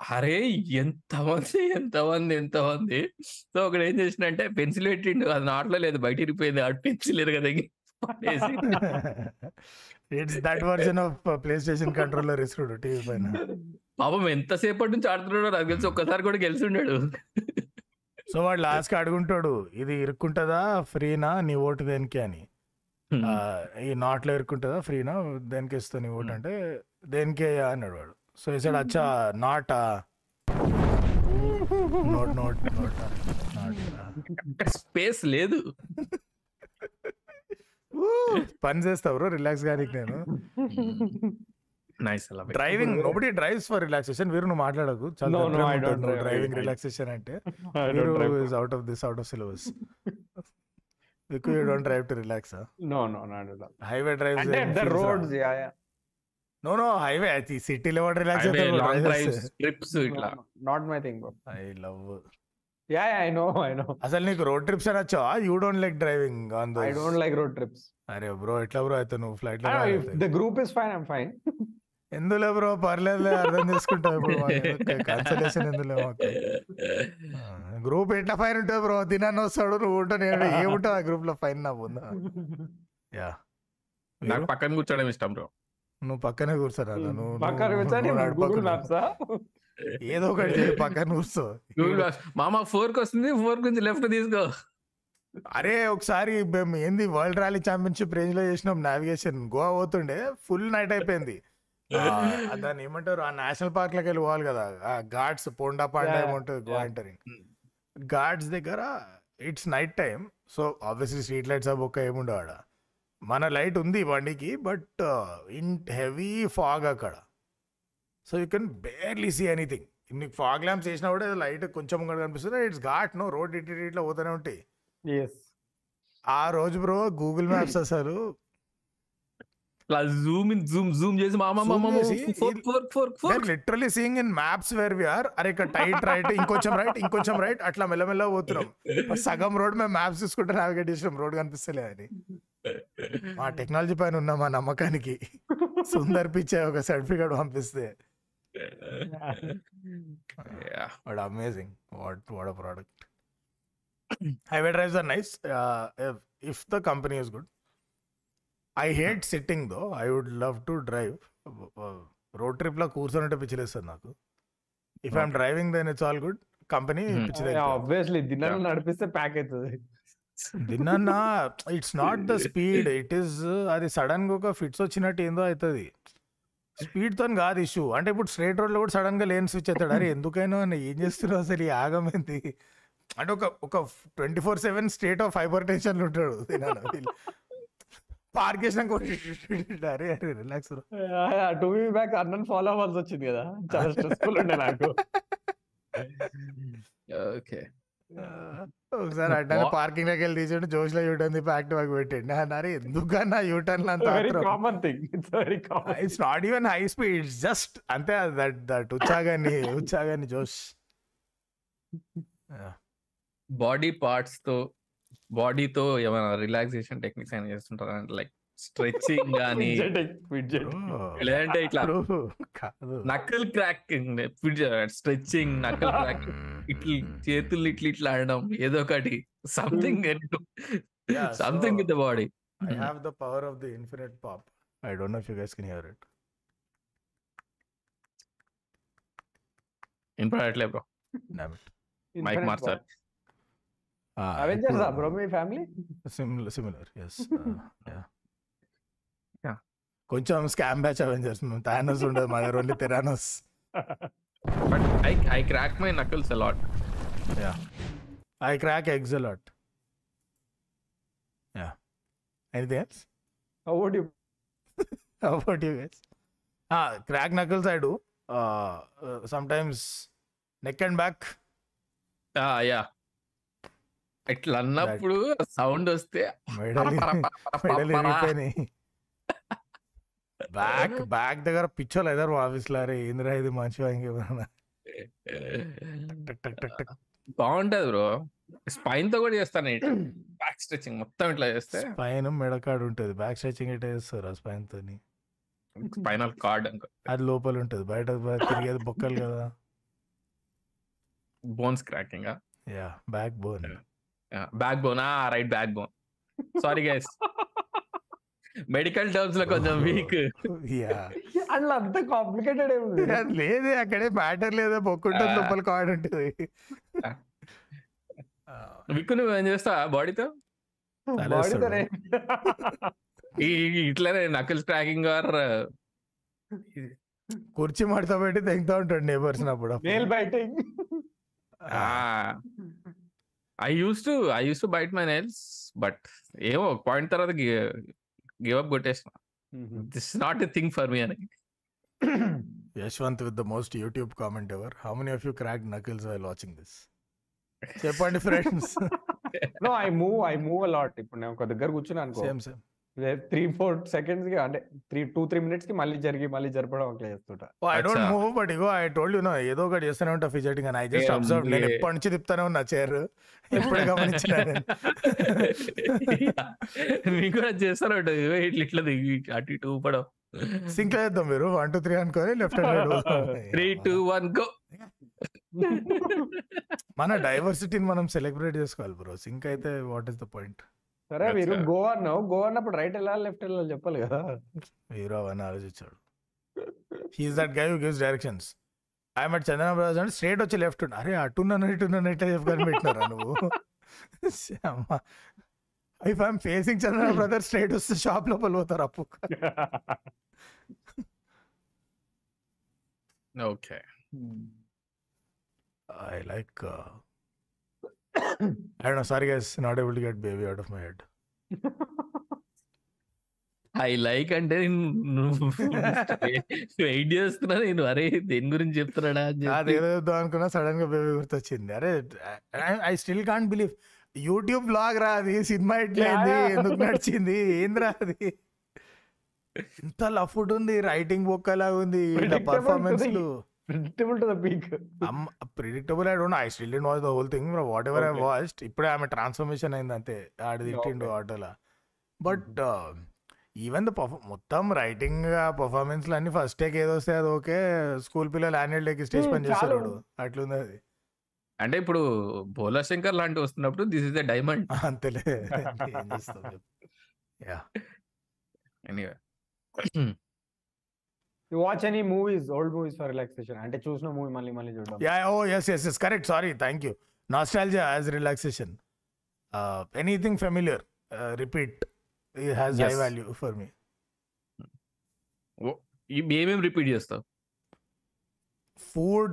అరే ఎంతమంది ఎంతమంది ఎంతమంది సో ఒకడు ఏం చేసిండంటే పెన్సిల్ పెట్టిండు. అది నాట్లో లేదు బయట ఇరిగిపోయింది. ఆ పెన్సిల్ ఎరగదగి పడేసి it's that version of PlayStation controller ఇసుడు TV పైన. పాపం ఎంతసేపటి నుంచి ఆడుతున్నాడో నాకు తెలిసి ఒక్కసారి కూడా గెలిచి ఉన్నాడు సో వాడు లాస్ట్ అడుగుంటాడు ఇది ఇరుక్కుంటుందా ఫ్రీనా నీ ఓటు దేనికి అని. ఈ నాట్లో ఇరుక్కుంటుందా ఫ్రీనా దేనికి ఇస్తావు నీ ఓటు అంటే దేనికే అన్నాడు వాడు. సో ఇసాడు అచ్చా note. Note note not space లేదు. పని చేస్తావు రిలాక్స్ కానీ నేను. Nice driving nobody drives for relaxation వీరు నువ్వు మాట్లాడకు. డ్రైవింగ్ రిలాక్సేషన్ అంటే. Is out of this out of syllabus Vicky you don't drive to relax No, no, not at all. Highway drive అంటే the roads, yeah, yeah. No no highway అది సిటీలో relax trips ఇట్లా. my thing, bro. I love Yeah, yeah, I know, I know. అసలు నీకు road trips అనొచ్చా you don't like driving on I don't like road trips. అరే bro ఎట్లా bro అయితే నువ్వు ఫ్లైట్లో I don't know, if the group is fine, I'm fine. ఎందులే bro పర్లేదులే అర్థం చేసుకుంటావు ఇప్పుడు కన్సలేషన్ ఎందులే మాకు? గ్రూప్ ఎట్లా ఫైన్ ఉంటుంది బ్రో తినని వస్తాడు నువ్వు ఉంటావు నేను ఏముంటావు ఆ గ్రూప్లో? ఫైన్ నా ఉందా యా నాకు పక్కన కూర్చోవడం ఇష్టం బ్రో నువ్వు పక్కనే కూర్చోరా నువ్వు పక్కన కూర్చొని ఏదో ఒకటి పక్కన కూర్చో. మామ ఫోర్కి వస్తుంది ఫోర్ నుంచి లెఫ్ట్ తీసుకో. అరే ఒకసారి మేము ఏంది వరల్డ్ ర్యాలీ ఛాంపియన్షిప్ రేంజ్లో చేసినాం నావిగేషన్ గోవా పోతుండే ఫుల్ నైట్ అయిపోయింది. దాన్ని ఏమంటారు ఆ నేషనల్ పార్క్లోకి వెళ్ళి పోవాలి కదా ఆ ఘాట్స్ పోండా పాండా ఏముంటుంది గోవా. ఎంటరింగ్ ఘాట్స్ దగ్గర it's night time so obviously street lights అవి ఒక్క ఏముండవు ఆడ. మన లైట్ ఉంది బండికి బట్ ఇన్ హెవీ ఫాగ్ అక్కడ. So you can barely see anything నీకు ఫాగ్ ల్యాంప్స్ వేసినా కూడా లైట్ కొంచెం ముంగడ కనిపిస్తుంది. ఇట్స్ ఘాట్ నో రోడ్ ఇటు ఇట్లా పోతూనే ఉంటాయి. ఎస్ ఆ రోజు బ్రో గూగుల్ మ్యాప్స్ అసలు జూమ్ ఇన్ జూమ్ జూమ్ చేసి literally seeing in maps where we are అరే ఇక్కడ టైట్ రైట్ ఇంకొంచెం రైట్ ఇంకొంచెం రైట్ అట్లా మెల్లమెల్ల పోతున్నాం. సగం రోడ్ మేము మ్యాప్స్ చూసుకుంటే నావిగేట్ చేసినాం. రోడ్ కనిపిస్తలే అని. మా టెక్నాలజీ పైన ఉన్న మా నమ్మకానికి సుందర్ పిచ్చే ఒక సర్టిఫికేట్ పంపిస్తే. వాడు amazing what what product highway drives are nice if the company is good I hate sitting though I would love to drive road ట్రిప్లో కూర్చొని పిచ్చిలేస్తుంది నాకు. If I'm driving then it's all good company. పిచ్చి obviously నడిపిస్తే pack అవుతుంది దిన్నా it's not the speed it is అది సడన్గా ఒక ఫిట్స్ వచ్చినట్టు ఏందో అవుతుంది స్పీడ్తో కాదు ఇష్యూ. అంటే ఇప్పుడు స్ట్రేట్ రోడ్లో కూడా సడన్గా లేన్ స్విచ్ అవుతాడు అరే ఎందుకైనా అన్న ఏం చేస్తున్నావు అసలు ఈ ఆగమైంది అంటే ఒక ఒక twenty four seven state of hypertension ఉంటాడు పార్క్ చేసినాక అరే అరే రిలాక్స్ టూ బ్యాక్ అన్నన్ ఫాలో అవ్వాల్సి వచ్చింది కదా. చాలా స్ట్రెస్ఫుల్ ఉండే నాకు. ఓకే. ఒకసారి అంటే వా- పార్కింగ్లోకి వెళ్ళి తీసిండు జోష్లో యూటర్న్ తిప్పి యాక్టివ్ ఆగి పెట్టిండు. అరే ఎందుకన్నా యూటర్న్ అంత very common thing it's very common it's not even high speed just అంతే దట్ దట్ ఉత్సాగాన్ని ఉత్సాగాన్ని జోష్. బాడీ పార్ట్స్తో బాడీతో ఏమైనా రిలాక్సేషన్ టెక్నిక్స్ అయినా చేస్తుంటారా? అంటే లైక్ స్ట్రెచింగ్ కానీ లేదంటే ఇట్లా knuckle cracking stretching knuckle cracking ఇట్లా చేతులు ఇట్లా ఇట్లా ఆడడం ఏదో ఒకటి something something with the body I have the power of the infinite pop. I don't know if you guys can hear it. వినపడట్లే బ్రో Damn it. మైక్ మార్చాలి Ah, Avengers ఇప్పుడు- బ్రో మీ family Similar, similar, yes. Uh. Yeah. కొంచెం scam batch Avengers Thanos ఉండదు మా దగ్గర only Theranos but I I crack my knuckles a lot yeah I crack eggs a lot yeah anything else how would you How about you guys? Ah, crack knuckles I do. Uh, uh, sometimes neck and back. Yeah ఇట్లా అన్నప్పుడు sound వస్తే medley medley back back దగ్గర పిచ్చోలు ఎదరు ఆఫీస్లో అరే ఏందిరా ఇది మంచిగా టక్ బాగుంటది బ్రో. స్పైన్తో కూడా చేస్తాను బ్యాక్ స్ట్రెచింగ్ మొత్తం ఇట్లా చేస్తే. స్పైన్ మెడకాడు ఉంటుంది. బ్యాక్ స్ట్రెచింగ్ ఇట్లా చేస్తారు ఆ స్పైన్ తోని స్పైనల్ కార్డ్ అనుకో. అది లోపల ఉంటుంది. బయట తిరిగేది బొక్కలు కదా. Bones cracking. Yeah back bone. Back bone? Right back bone. Sorry guys. Medical టర్మ్స్లో కొంచెం వీక్ యా అట్లా అంత కాంప్లికేటెడ్ ఏముంది లేదే. అక్కడే మ్యాటర్ లేదా బొక్కుంటుంది Ah. లోపల కార్డ్ ఉంటుంది. Ah. విక్కు నువ్వు ఏం చేస్తావా? బాడీతో బాడీతోనే ఈ ఇట్లనే నకల్స్ క్రాకింగ్ ఆర్ కుర్చీ మడత పెట్టి తెంగుతూ ఉంటాడు నేబర్స్ అప్పుడు nail biting I used to I used to bite my nails but ఏమో పాయింట్ తర్వాత గివ్ అప్ కొట్టేసిన. This not a thing for me అని. Yashwant with the most YouTube comment ever. How many of you crack knuckles while watching this చెప్పండి friends no I move I move a lot ఇప్పుడు నేను ఒక దగ్గర కూర్చున్నా అనుకో. Same same three four సెకండ్స్కి అంటే త్రీ టూ త్రీ మినిట్స్కి మళ్ళీ జరిగి మళ్ళీ జరపడం అట్లా చేస్తుంటా I don't. Move but ego I told you no ఏదో ఒకటి చేస్తూనే ఉంటా ఫిజెటింగ్ అని ఐ జస్ట్ అబ్జర్వ్ నేను. ఎప్పటి నుంచి తిప్పుతానే ఉన్నా చైర్ ఎప్పుడు గమనించిన మీకు కూడా చేస్తారు ఉంటుంది ఇట్లా ఇట్లా దిగి అటు ఇటు ఊపడం. సింక్ చేద్దాం మీరు. వన్ టూ త్రీ అనుకొని left hand three two one go మన డైవర్సిటీని మనం సెలబ్రేట్ చేసుకోవాలి బ్రో సింక్ అయితే వాట్ ఇస్ ద పాయింట్ సరే మీరు. గోవా అన్నావు. గోవా అన్నప్పుడు రైట్ వెళ్ళాలి లెఫ్ట్ వెళ్ళాలి చెప్పాలి కదా. హీరో అవన్నీ ఆలోచించాడు. He's that guy who gives directions I'm at Chandana Brothers అంటే స్ట్రేట్ వచ్చి లెఫ్ట్ అరే అటున్నాను ఇటున్నాను ఇట్లా చెప్పుకొని పెట్టినారా నువ్వు? If I'm facing Chandana Brother straight వస్తే షాప్ లోపల పోతారు అప్పు. Okay I like I don't sorry guys not able to get Baby out of my head I like అంటే వెయిట్ చేస్తున్నా నేను. అరే దేని గురించి చెప్తున్నాడా అది ఏదో అనుకున్నా సడన్గా బేబీ గుర్తొచ్చింది. అరే I still can't believe YouTube blog రా అది. సినిమా ఎట్లయింది. ఎందుకు నడిచింది? ఏంద్రా అది? ఇంత లఫుడ్ ఉంది. రైటింగ్ బొక్కలా ఉంది performance to predictable to the peak predictable I don't I still watch the whole thing whatever I Okay. Watched ఇప్పుడే ఆమె ట్రాన్స్ఫర్మేషన్ అయింది అంతే. ఆడ తిట్టిండు. ఆటోలో. బట్ ఈవెన్ ద మొత్తం రైటింగ్ పర్ఫార్మెన్స్ అన్ని ఫస్ట్ టేక్ ఏదో వస్తే అది ఓకే. స్కూల్ పిల్లలు యాన్యువల్ డేకి స్టేజ్ పని చేస్తారు. అట్లుంది అది. అంటే ఇప్పుడు భోలా శంకర్ లాంటి వస్తున్నప్పుడు దిస్ ఇస్ ద డైమండ్ అంతేలే. Yeah. Anyway you watch any movies old movies for relaxation అంటే చూసిన మూవీ మళ్ళీ మళ్ళీ చూడడం Yeah, oh yes, yes, yes. Correct. Sorry, thank you. Nostalgia as relaxation. Uh, anything familiar, uh, repeat. It has high Yes. value for me. ఏమేమి repeat చేస్తావు Food,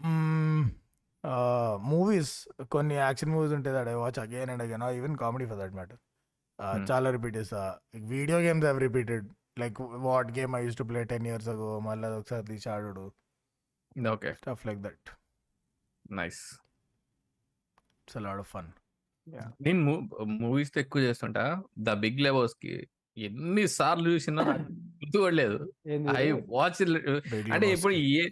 mm, uh, movies. కొన్ని action movies ఉంటాయి that I watch again and again even comedy for that matter Hmm. చాలా repeat చేస్తా video games have repeated like what game I use to play ten years ago మళ్ళీ ఒకసారి తీసి ఆడు okay stuff like that nice it's lot of fun నేను movies ఎక్కువ చేస్తుంటా. The big లెవోస్కి ఎన్ని సార్లు చూసినా గుర్తుపడలేదు. ఐ? వాచ్ అంటే ఇప్పుడు ఏ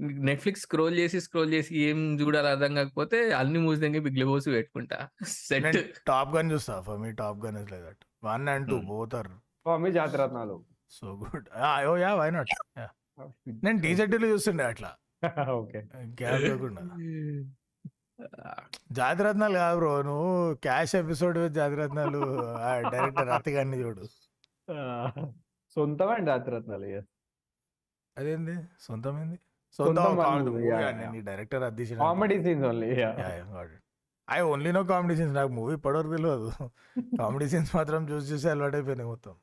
నెట్ఫ్లిక్స్ స్క్రోల్ చేసి స్క్రోల్ చేసి ఏం చూడాలి అర్థం కాకపోతే అన్ని మూవీస్ దగ్గర బిగ్ లెవోస్ పెట్టుకుంటా. సెట్ టాప్ గన్ చూస్తా. For me top gun is like that one and two. Both are Swamy Jathiratnalu. So good oh yeah why not నేను టీజెడ్లు చూస్తుండే అట్లా. ఓకే గ్యాప్ లేకుండా. జాతిరత్నాలు కాదు బ్రో నువ్వు క్యాష్ ఎపిసోడ్ జాతిరత్నాలు డైరెక్టర్ అతిగాన్ని చూడు. సొంతమండి జాతిరత్నాలు. అదేంది? సొంతమైంది? సొంతం. Director comedy scenes only I only no comedy scenes నాకు మూవీ ఇప్పటివరకు తెలియదు కామెడీ సీన్స్ మాత్రం చూసి చూసి అలవాటు అయిపోయినాయి మొత్తం.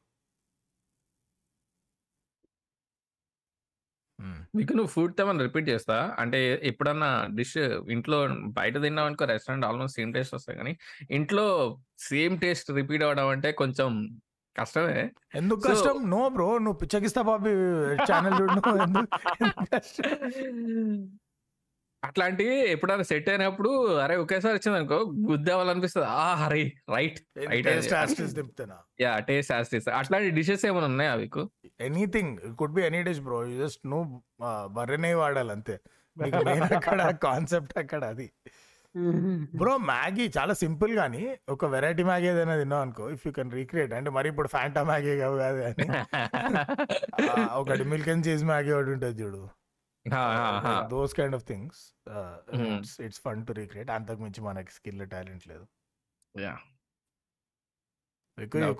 మీకు నువ్వు ఫుడ్ తెమని రిపీట్ చేస్తా అంటే ఎప్పుడన్నా డిష్ ఇంట్లో బయట తిన్నావు అనుకో రెస్టారెంట్ ఆల్మోస్ట్ సేమ్ టేస్ట్ వస్తాయి. కానీ ఇంట్లో సేమ్ టేస్ట్ రిపీట్ అవ్వడం అంటే కొంచెం కష్టమే. ఎందుకు కష్టం? నో బ్రో నువ్వు పిచ్చకిస్తా బాబీ ఛానల్ చూడు నువ్వు ఎందుకు ఎందుకు కష్టం? అట్లాంటివి ఎప్పుడైనా సెట్ అయినప్పుడు అరే ఒకేసారి వచ్చింది అనుకో గుద్దేవాలనిపిస్తుంది. ఆ హరి రైట్ యా టేస్ట్ యాస్టిస్ అట్లాంటి డిషెస్ ఏమైనా ఉన్నాయా మీకు? Anything could be any dish bro. You just నువ్వు బర్రెనే వాడాలి అంతే నీకు అక్కడ కాన్సెప్ట్ అక్కడ అది. బ్రో మ్యాగీ చాలా సింపుల్ గానీ ఒక వెరైటీ మ్యాగీ ఏదైనా తిన్నావు అనుకో ఇఫ్ యూ కెన్ రీక్రియేట్ అంటే మరి ఇప్పుడు ఫ్యాంటా మ్యాగీ కావు కాదు కానీ. ఆ, ఒకటి మిల్క్ అండ్ చీజ్ మ్యాగీ ఒకటి ఉంటుంది చూడు. Those kind of things. It's it's fun to recreate అంతకు మించి మనకి స్కిల్ టాలెంట్ లేదు. Yeah.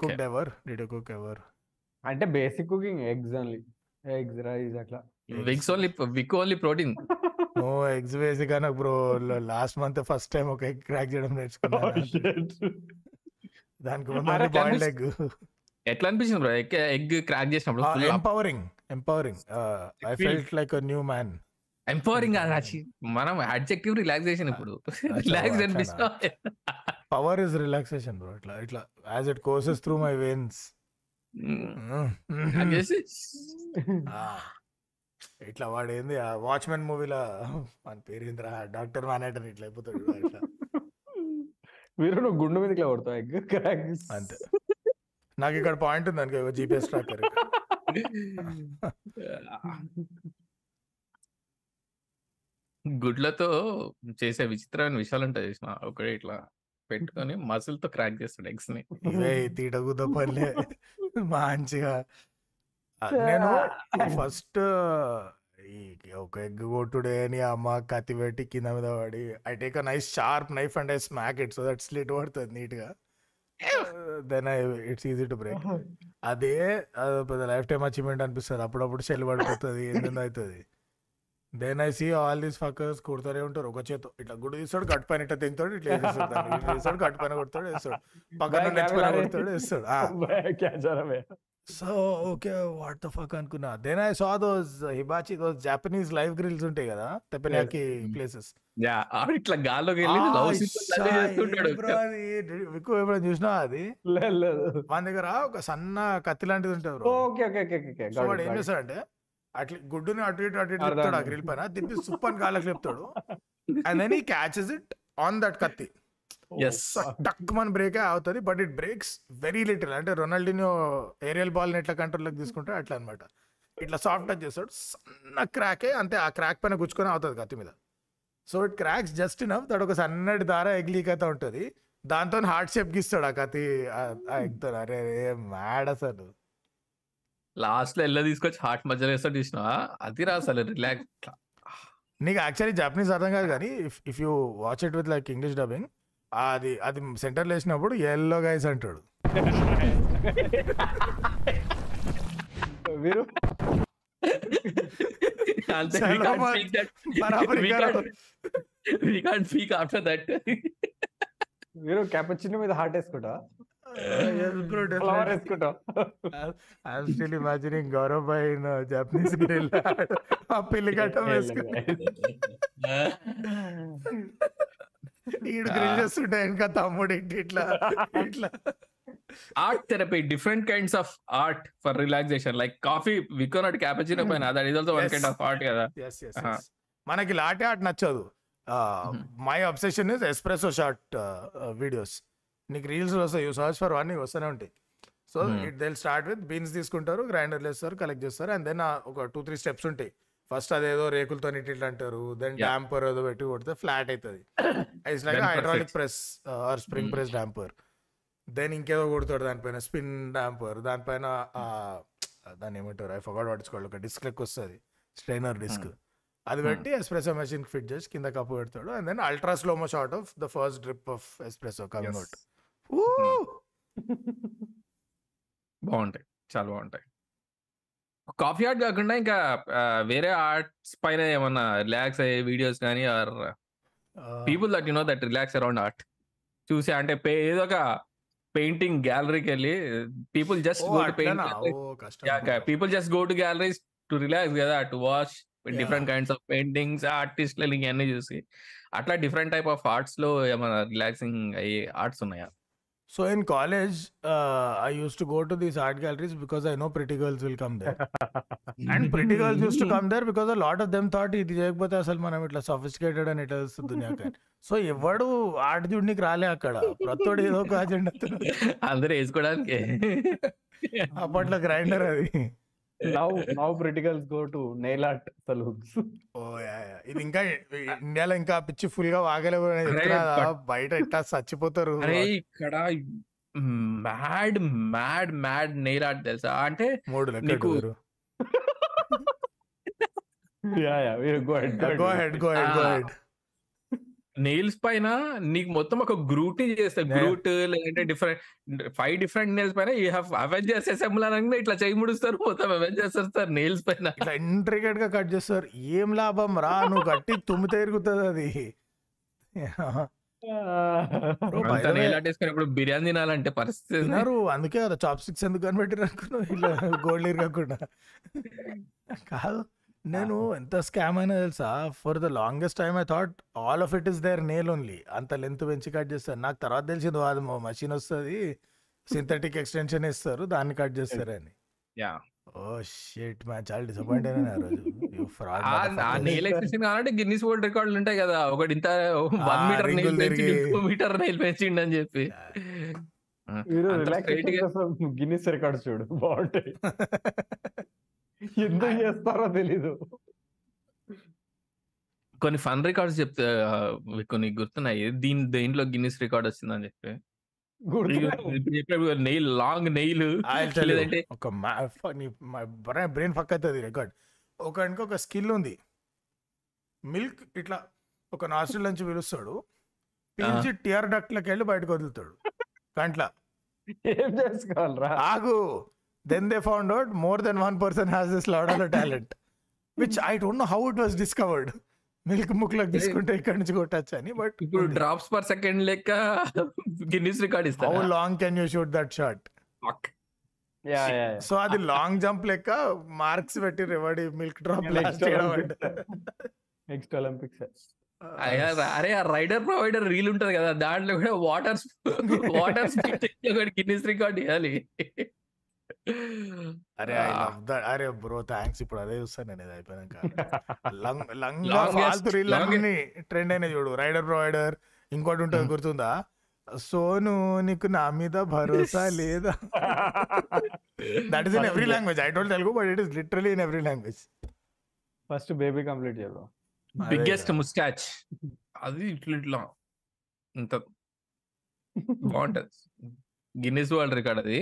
Cook ever did cook ever అంటే basic cooking eggs only eggs rice అట్లా. విక్స్ ఓన్లీ విక్ ఓన్లీ ప్రోటీన్ నో ఎగ్స్ వేసి కానీ bro last month first time ఒక ఎగ్ క్రాక్ చేయడం నేర్చుకున్నాను. దానికి ముందు బాయిల్డ్ ఎగ్ ఎట్లా అనిపించింది బ్రో ఎగ్ క్రాక్ చేసినప్పుడు full empowering empowering I felt like new man empowering మనం అడ్జెక్టివ్ రిలాక్సేషన్ ఇప్పుడు. రిలాక్స్? అనిపిస్తా పవర్ ఇస్ రిలాక్సేషన్ బ్రో ఇట్లా ఇట్లా as it courses through my veins ఇట్లా వాడు ఏంది ఆ వాచ్మెన్ మూవీలో మన పేరు ఏందిరా? డాక్టర్ మానేటన్ ఇట్లా అయిపోతాడు ఇట్లా. మీరు నువ్వు గుండు మీదకి ఇట్లా కొడతావు? ఎగ్ క్రాక్ అంతే. నాకు ఇక్కడ పాయింట్ ఉంది అనుకో జీపీఎస్ ట్రాకర్ గుడ్లతో చేసే విచిత్రమైన విషయాలు ఉంటాయి చూసిన. ఒకటి ఇట్లా పెట్టుకొని మసిల్తో క్రాక్ చేస్తాడు ఎగ్స్ని ఇవే తీటగుద్ద పల్లె మంచిగా. నేను ఫస్ట్ ఈ ఒక ఎగ్ కొట్టుడే అని అమ్మ కత్తి పెట్టి కింద మీద పడి I take a nice sharp knife and I smack it so that slit పడుతుంది నీట్గా then I it's easy to break అదే పెద్ద లైఫ్ టైం అచీవ్మెంట్ అనిపిస్తుంది. అప్పుడప్పుడు చెల్లి పడిపోతుంది ఏందో అవుతుంది then I see all these fuckers కొడుతూనే ఉంటారు. ఒక చేతో ఇట్లా గుడి తీస్తాడు కట్ పైన ఇట్లా తింటాడు ఇట్లా తీస్తాడు కట్ పైన కొడతాడు వేస్తాడు. పక్కన camera. కొడతాడు వేస్తాడు. So okay. What the fuck అనుకున్నా. Then I saw those hibachi those Japanese live grills ఉంటాయి కదా తెప్పనియాకి ప్లేసెస్ యా ఇట్లా గాల్లోకి వెళ్ళి ఎక్కువ ఎప్పుడైనా చూసినా అది? లేదు మన దగ్గర ఒక సన్న కత్తి లాంటిది ఉంటుంది. Okay okay okay okay so వాడు ఏం చేస్తాడంటే అట్లా గుడ్డుని అటు ఇటు అటు ఇటు ఆ. గ్రిల్ పైన. తిప్పి సూపర్ కాళ్ళకి చెప్తాడు and then he catches it on that కత్తి. టక్ మన బ్రేక్ అవుతుంది but it breaks very little అంటే రొనాల్డినో ఏరియల్ బాల్ ఎట్లా కంట్రోల్లోకి తీసుకుంటే అట్లా అనమాట ఇట్లా సాఫ్ట్ టచ్ చేస్తాడు సన్న క్రాకే అంతే ఆ క్రాక్ పైన గుచ్చుకొని అవుతుంది కత్తి మీద. So it cracks just enough that ఒక సన్నటి దార ఎగ్లీక్ అయితే ఉంటుంది. దాంతో హార్ట్ షేప్ గీస్తాడు ఆ కత్తి ఎగ్తో అరే మ్యాడ్ అసలు. లాస్ట్లో ఎల్ల తీసుకొచ్చి హార్ట్ మధ్యలో వేస్తాడు చూసిన అది రా అసలు రిలాక్స్ నీకు యాక్చువల్లీ జాపనీస్ అర్థం కాదు కానీ if if you watch it with like English dubbing అది అది సెంటర్లో వేసినప్పుడు ఎల్లో గైస్ అంటాడు. can't మరి- క్యాపచిన్నో మీద హార్ట్ వేసుకుంటా? వేసుకుంటా? Imagining Gaurav boy in Japanese grill ఆ పిల్లి గట్టం వేసుకుని. ఈడు గ్రిల్ చేస్తుంటే ఇంకా తమ్ముడు ఇంటి ఇట్లా ఇట్లా therapy different kinds of art for relaxation like coffee we cannot cappuccino పైన is also one Yes. kind of art కదా Uh-huh. మనకి లాటే ఆట నచ్చదు. My obsession is espresso short videos నీకు రీల్స్ వస్తాయి యూ సర్చ్ ఫర్ వన్ నీకు వస్తూనే ఉంటాయి so. It will start with beans తీసుకుంటారు గ్రైండర్లు వేస్తారు కలెక్ట్ చేస్తారు అండ్ దెన్ ఒక టూ త్రీ స్టెప్స్ ఉంటాయి ఫస్ట్ అదేదో రేకులతో ఇట్లా అంటారు. దెన్. డాంపర్ ఏదో పెట్టి కొడితే ఫ్లాట్ అవుతుంది it's like hydraulic. Press or spring Hmm. Press damper then ఇంకేదో కొడతాడు దానిపైన స్పిన్ డాంపర్ దానిపైన ఆ, దాన్ని ఏమంటారు? ఐ ఫగాట్ పట్టించుకోవాలి ఒక డిస్క్ లెక్క వస్తుంది. స్ట్రైనర్ డిస్క్ అది Hmm. పెట్టి ఎస్ప్రెసో మెషిన్ ఫిట్ చేసి కింద కప్పు పెడతాడు. And then ultra slomo shot of the first drip of espresso coming out బాగుంటాయి. చాలా బాగుంటాయి. కాఫీ ఆర్ట్ కాకుండా ఇంకా వేరే ఆర్ట్స్ పైన ఏమన్నా రిలాక్స్ అయ్యే వీడియోస్ కానీ are people that you know that relax around art. చూసి అంటే ఏదో ఒక పెయింటింగ్ గ్యాలరీకి వెళ్ళి people just go to paint people just go to galleries to relax కదా to watch different kinds of paintings ఆర్టిస్ట్లు ఇవన్నీ చూసి. అట్లా డిఫరెంట్ టైప్ ఆఫ్ ఆర్ట్స్లో ఏమైనా రిలాక్సింగ్ అయ్యే ఆర్ట్స్ ఉన్నాయా? So in college I use to go to these art galleries because I know pretty girls will come there and pretty girls use to come there because lot of them thought ఇది చేయకపోతే అసలు మనం ఇట్లా sophisticated అని ఇట్లా వస్తుంది దునియాకి so ఎవడు art చూడనికి రాలే అక్కడ. ప్రతోడు ఏదో ఒక అజెండా అందరూ వేసుకోవడానికి. అప్పట్లో గ్రైండర్ అది. Now now pretty girls go to nail art salons oh yeah, yeah. ఇది ఇంకా ఇండియాలో ఇంకా పిచ్చి ఫుల్గా వాగలేవు బయట ఇట్లా చచ్చిపోతారు? అరే ఇక్కడ mad mad mad nail art తెలుసా? అంటే మూడు నీకు- yeah yeah. Go ahead go ahead go ahead go. Ahead nails పైన నీకు మొత్తం ఒక గ్రూట్ Yeah. గ్రూట్ లేదంటే డిఫరెంట్ ఫైవ్ డిఫరెంట్ నెయిల్స్ పైన యూ హ్యావ్ అవెంజర్స్ అసెంబ్ల్ అనగా ఇట్లా చేయి ముడుస్తారు మొత్తం అవెంజర్స్ వస్తారు నెయిల్స్ పైన. ఇట్లా ఇంట్రికేట్గా కట్ చేస్తారు. ఏం లాభం రా నువ్వు కట్టి తుమ్మితే తిరుగుతుంది అది. వేసుకున్నప్పుడు బిర్యానీ తినాలంటే పరిస్థితి. తిన్నారు అందుకే కదా చాప్ స్టిక్స్ ఎందుకు కనిపెట్టారు అనుకున్నావు? ఇలా గోల్డ్ ఇరగకుండా. కాదు. నేను ఎంత స్కామ్ అయినా తెలుసా? For the longest time I thought all of it is there nail only. అంత లెంత్ పెంచి కట్ చేస్తారు. నాకు తర్వాత తెలిసింది అది మషిన్ వస్తుంది సింథటిక్ ఎక్స్టెన్షన్ ఇస్తారు దాన్ని కట్ చేస్తారని Yeah. ఓ షిట్ మ్యాన్ చాలా డిసప్పాయింట్ అయినా ఆ రోజు. motherfuckers. నెయిల్ ఎక్స్టెన్షన్ కావాలంటే గిన్నిస్ వరల్డ్ రికార్డులు ఉంటాయి కదా. ఒకటి ఇంత వన్ మీటర్ నెయిల్ పెంచి మీటర్ నెయిల్ పెంచిండు అని చెప్పి. గిన్నిస్ రికార్డ్ చూడు బాగుంటాయి. ఎందుకు చేస్తారో తెలీదు. కొన్ని ఫన్ రికార్డ్స్ చెప్తే కొన్ని గుర్తున్నాయి? దీని దేంట్లో గిన్నిస్ రికార్డ్ వచ్చిందని చెప్పి? గుర్తు nail long nail. I'll tell you. లేదంటే ఒక బ్రెయిన్ ఫక్ అవుతుంది రికార్డ్ ఒక ఒక స్కిల్ ఉంది. మిల్క్ ఇట్లా ఒక నాస్ట్రిల్ నుంచి పిలుస్తాడు. పిలిచి టియర్ డక్ట్లకి వెళ్ళి బయటకు వదులుతాడు. కంట్ల. ఏం చేసుకోవాలరా? ఆగు. Then they found out more than one person has this odd talent which I don't know how it was discovered milk ముక్లకు తీసుకుంటే ఇక్కడ నుంచి కొట్టచ్చు అని బట్ ఇప్పుడు డ్రాప్స్ పర్ సెకండ్ లెక్క గిన్నిస్ రికార్డ్ హౌ ఇస్తారు long can you shoot that shot yeah yeah so అది long jump లెక్క మార్క్స్ పెట్టి రెవడి మిల్క్ డ్రాప్ నెక్స్ట్ ఒలింపిక్స్ అరే ఆ రైడర్ ప్రొవైడర్ రీల్ ఉంటది కదా దాంట్లో కూడా water water speed Guinness record ఇవ్వాలి అరే ఐ లవ్ దట్ అరే బ్రో థ్యాంక్స్ ఇప్పుడు అదే చూస్తాను నేను ఇది అయిపోయాక లంగ్ లంగ్ Longest- ఫాల్తు రీల్ longest- అన్ని ట్రెండ్ అయినా చూడు. రైడర్ ప్రొవైడర్ ఇంకోటి ఉంటుంది గుర్తుందా? సోను నీకు నా మీద భరోసా లేదా? That is in every language I don't Telugu but it is literally in every language first baby complete చేయరు బిగ్గెస్ట్ ముస్టాచ్ అది ఇట్లా ఇట్లా. ఇంత బాగుంటది. గిన్నిస్ వరల్డ్ రికార్డ్ అది.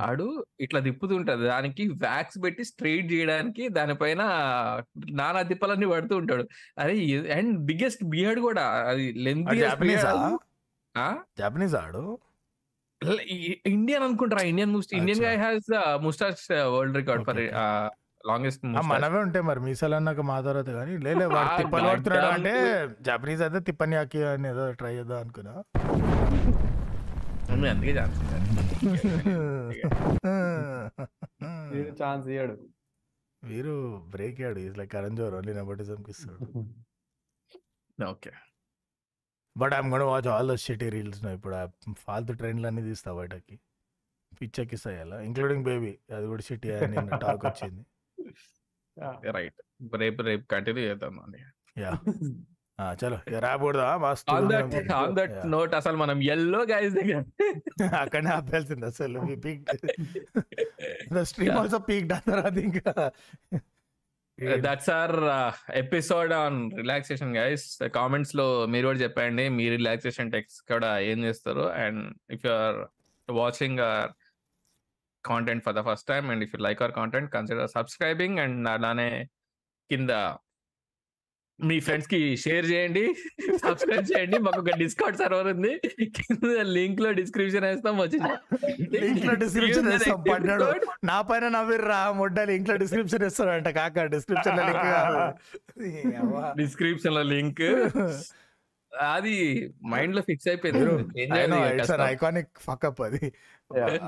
ఆడు ఇట్లా తిప్పుతుంటది దానికి వ్యాక్స్ పెట్టి స్ట్రైట్ చేయడానికి దానిపైన నానా తిప్పలన్నీ పడుతూ ఉంటాడు. అరే అండ్ బిగ్గెస్ట్ బియర్డ్ కూడా. అది లెంత్ జాపనీస్? జాపనీస్ ఆడు? ఇండియన్ అనుకుంటారా? Indian Indian. Guy has mustache world record for longest ఆ, మనవే ఉంటాయి మరి మీసాలు అన్నాక మా తర్వాత కానీ తిప్పలు పడుతున్నాడు గడ్డం. అంటే జాపనీస్ అయితే తిప్పనియాకి అని ఏదో ట్రై చేద్దాం అనుకున్నా. అందుకే ఛాన్స్ వీడు ఛాన్స్ ఇయ్యాడు. వీరు బ్రేక్ అయ్యాడు is like Karan Johar only nepotism ఇస్తాడు okay but I'm gonna watch all the shitty reels ఇప్పుడు ఆ ఫాల్తు ట్రెండ్లు అన్ని తీస్తా బయటకి. పిచ్చెక్కిస్తాయి అలా ఇంక్లూడింగ్ బేబీ అది కూడా షిటీ అని టాక్ వచ్చింది. రైట్ రేపు రేపు కంటిన్యూ చేద్దాం అండి యా చలో రాకూడదా? On that on that note అసలు మనం ఎల్లో గైస్ దగ్గర. అక్కడనే ఆపేయాల్సింది అసలు పీక్ స్ట్రీమ్ ఆల్సో పీక్ తర్వాత ఇంకా. That's our episode on relaxation guys కామెంట్స్లో మీరు కూడా చెప్పండి మీ రిలాక్సేషన్ టెక్స్ కూడా ఏం చేస్తారు? And if you are watching content for the first time and if you like our content consider subscribing and అలానే కింద మీ ఫ్రెండ్స్కి షేర్ చేయండి సబ్స్క్రైబ్ చేయండి. మాకు ఒక డిస్కౌంట్ సర్వర్ ఉంది. కింద లింక్లో డిస్క్రిప్షన్ వేస్తాం వచ్చింది లింక్లో డిస్క్రిప్షన్ వేస్తాం పడ్డాడు. నా పైన నవ్విర్రా మొడ్డ లింక్లో డిస్క్రిప్షన్ ఇస్తాడంట కాక డిస్క్రిప్షన్లో లింక్ డిస్క్రిప్షన్లో లింక్ అది మైండ్లో ఫిక్స్ అయిపోయింది. ఐకానిక్ ఫకప్ అది.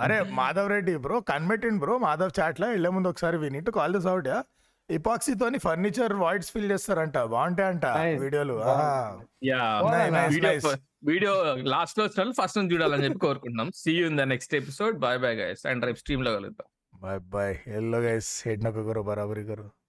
అరే మాధవ్ రెడ్డి బ్రో కన్మెట్టింది బ్రో మాధవ్ చాట్లో వెళ్ళే ముందు ఒకసారి we need call this out epoxy ఇపాక్సీతోని furniture voids fill చేస్తారంట. బాగుంటాయి అంట వీడియోలు. వీడియో లాస్ట్లో వచ్చిన ఫస్ట్ నుంచి చూడాలని చెప్పి కోరుకుంటున్నాం. See in the next episode bye bye guys and రేపు స్ట్రీమ్లో కలుగుతాం బాయ్ బాయ్ ఎల్లో గైస్ హెడ్ నొక్క కరో బరాబరి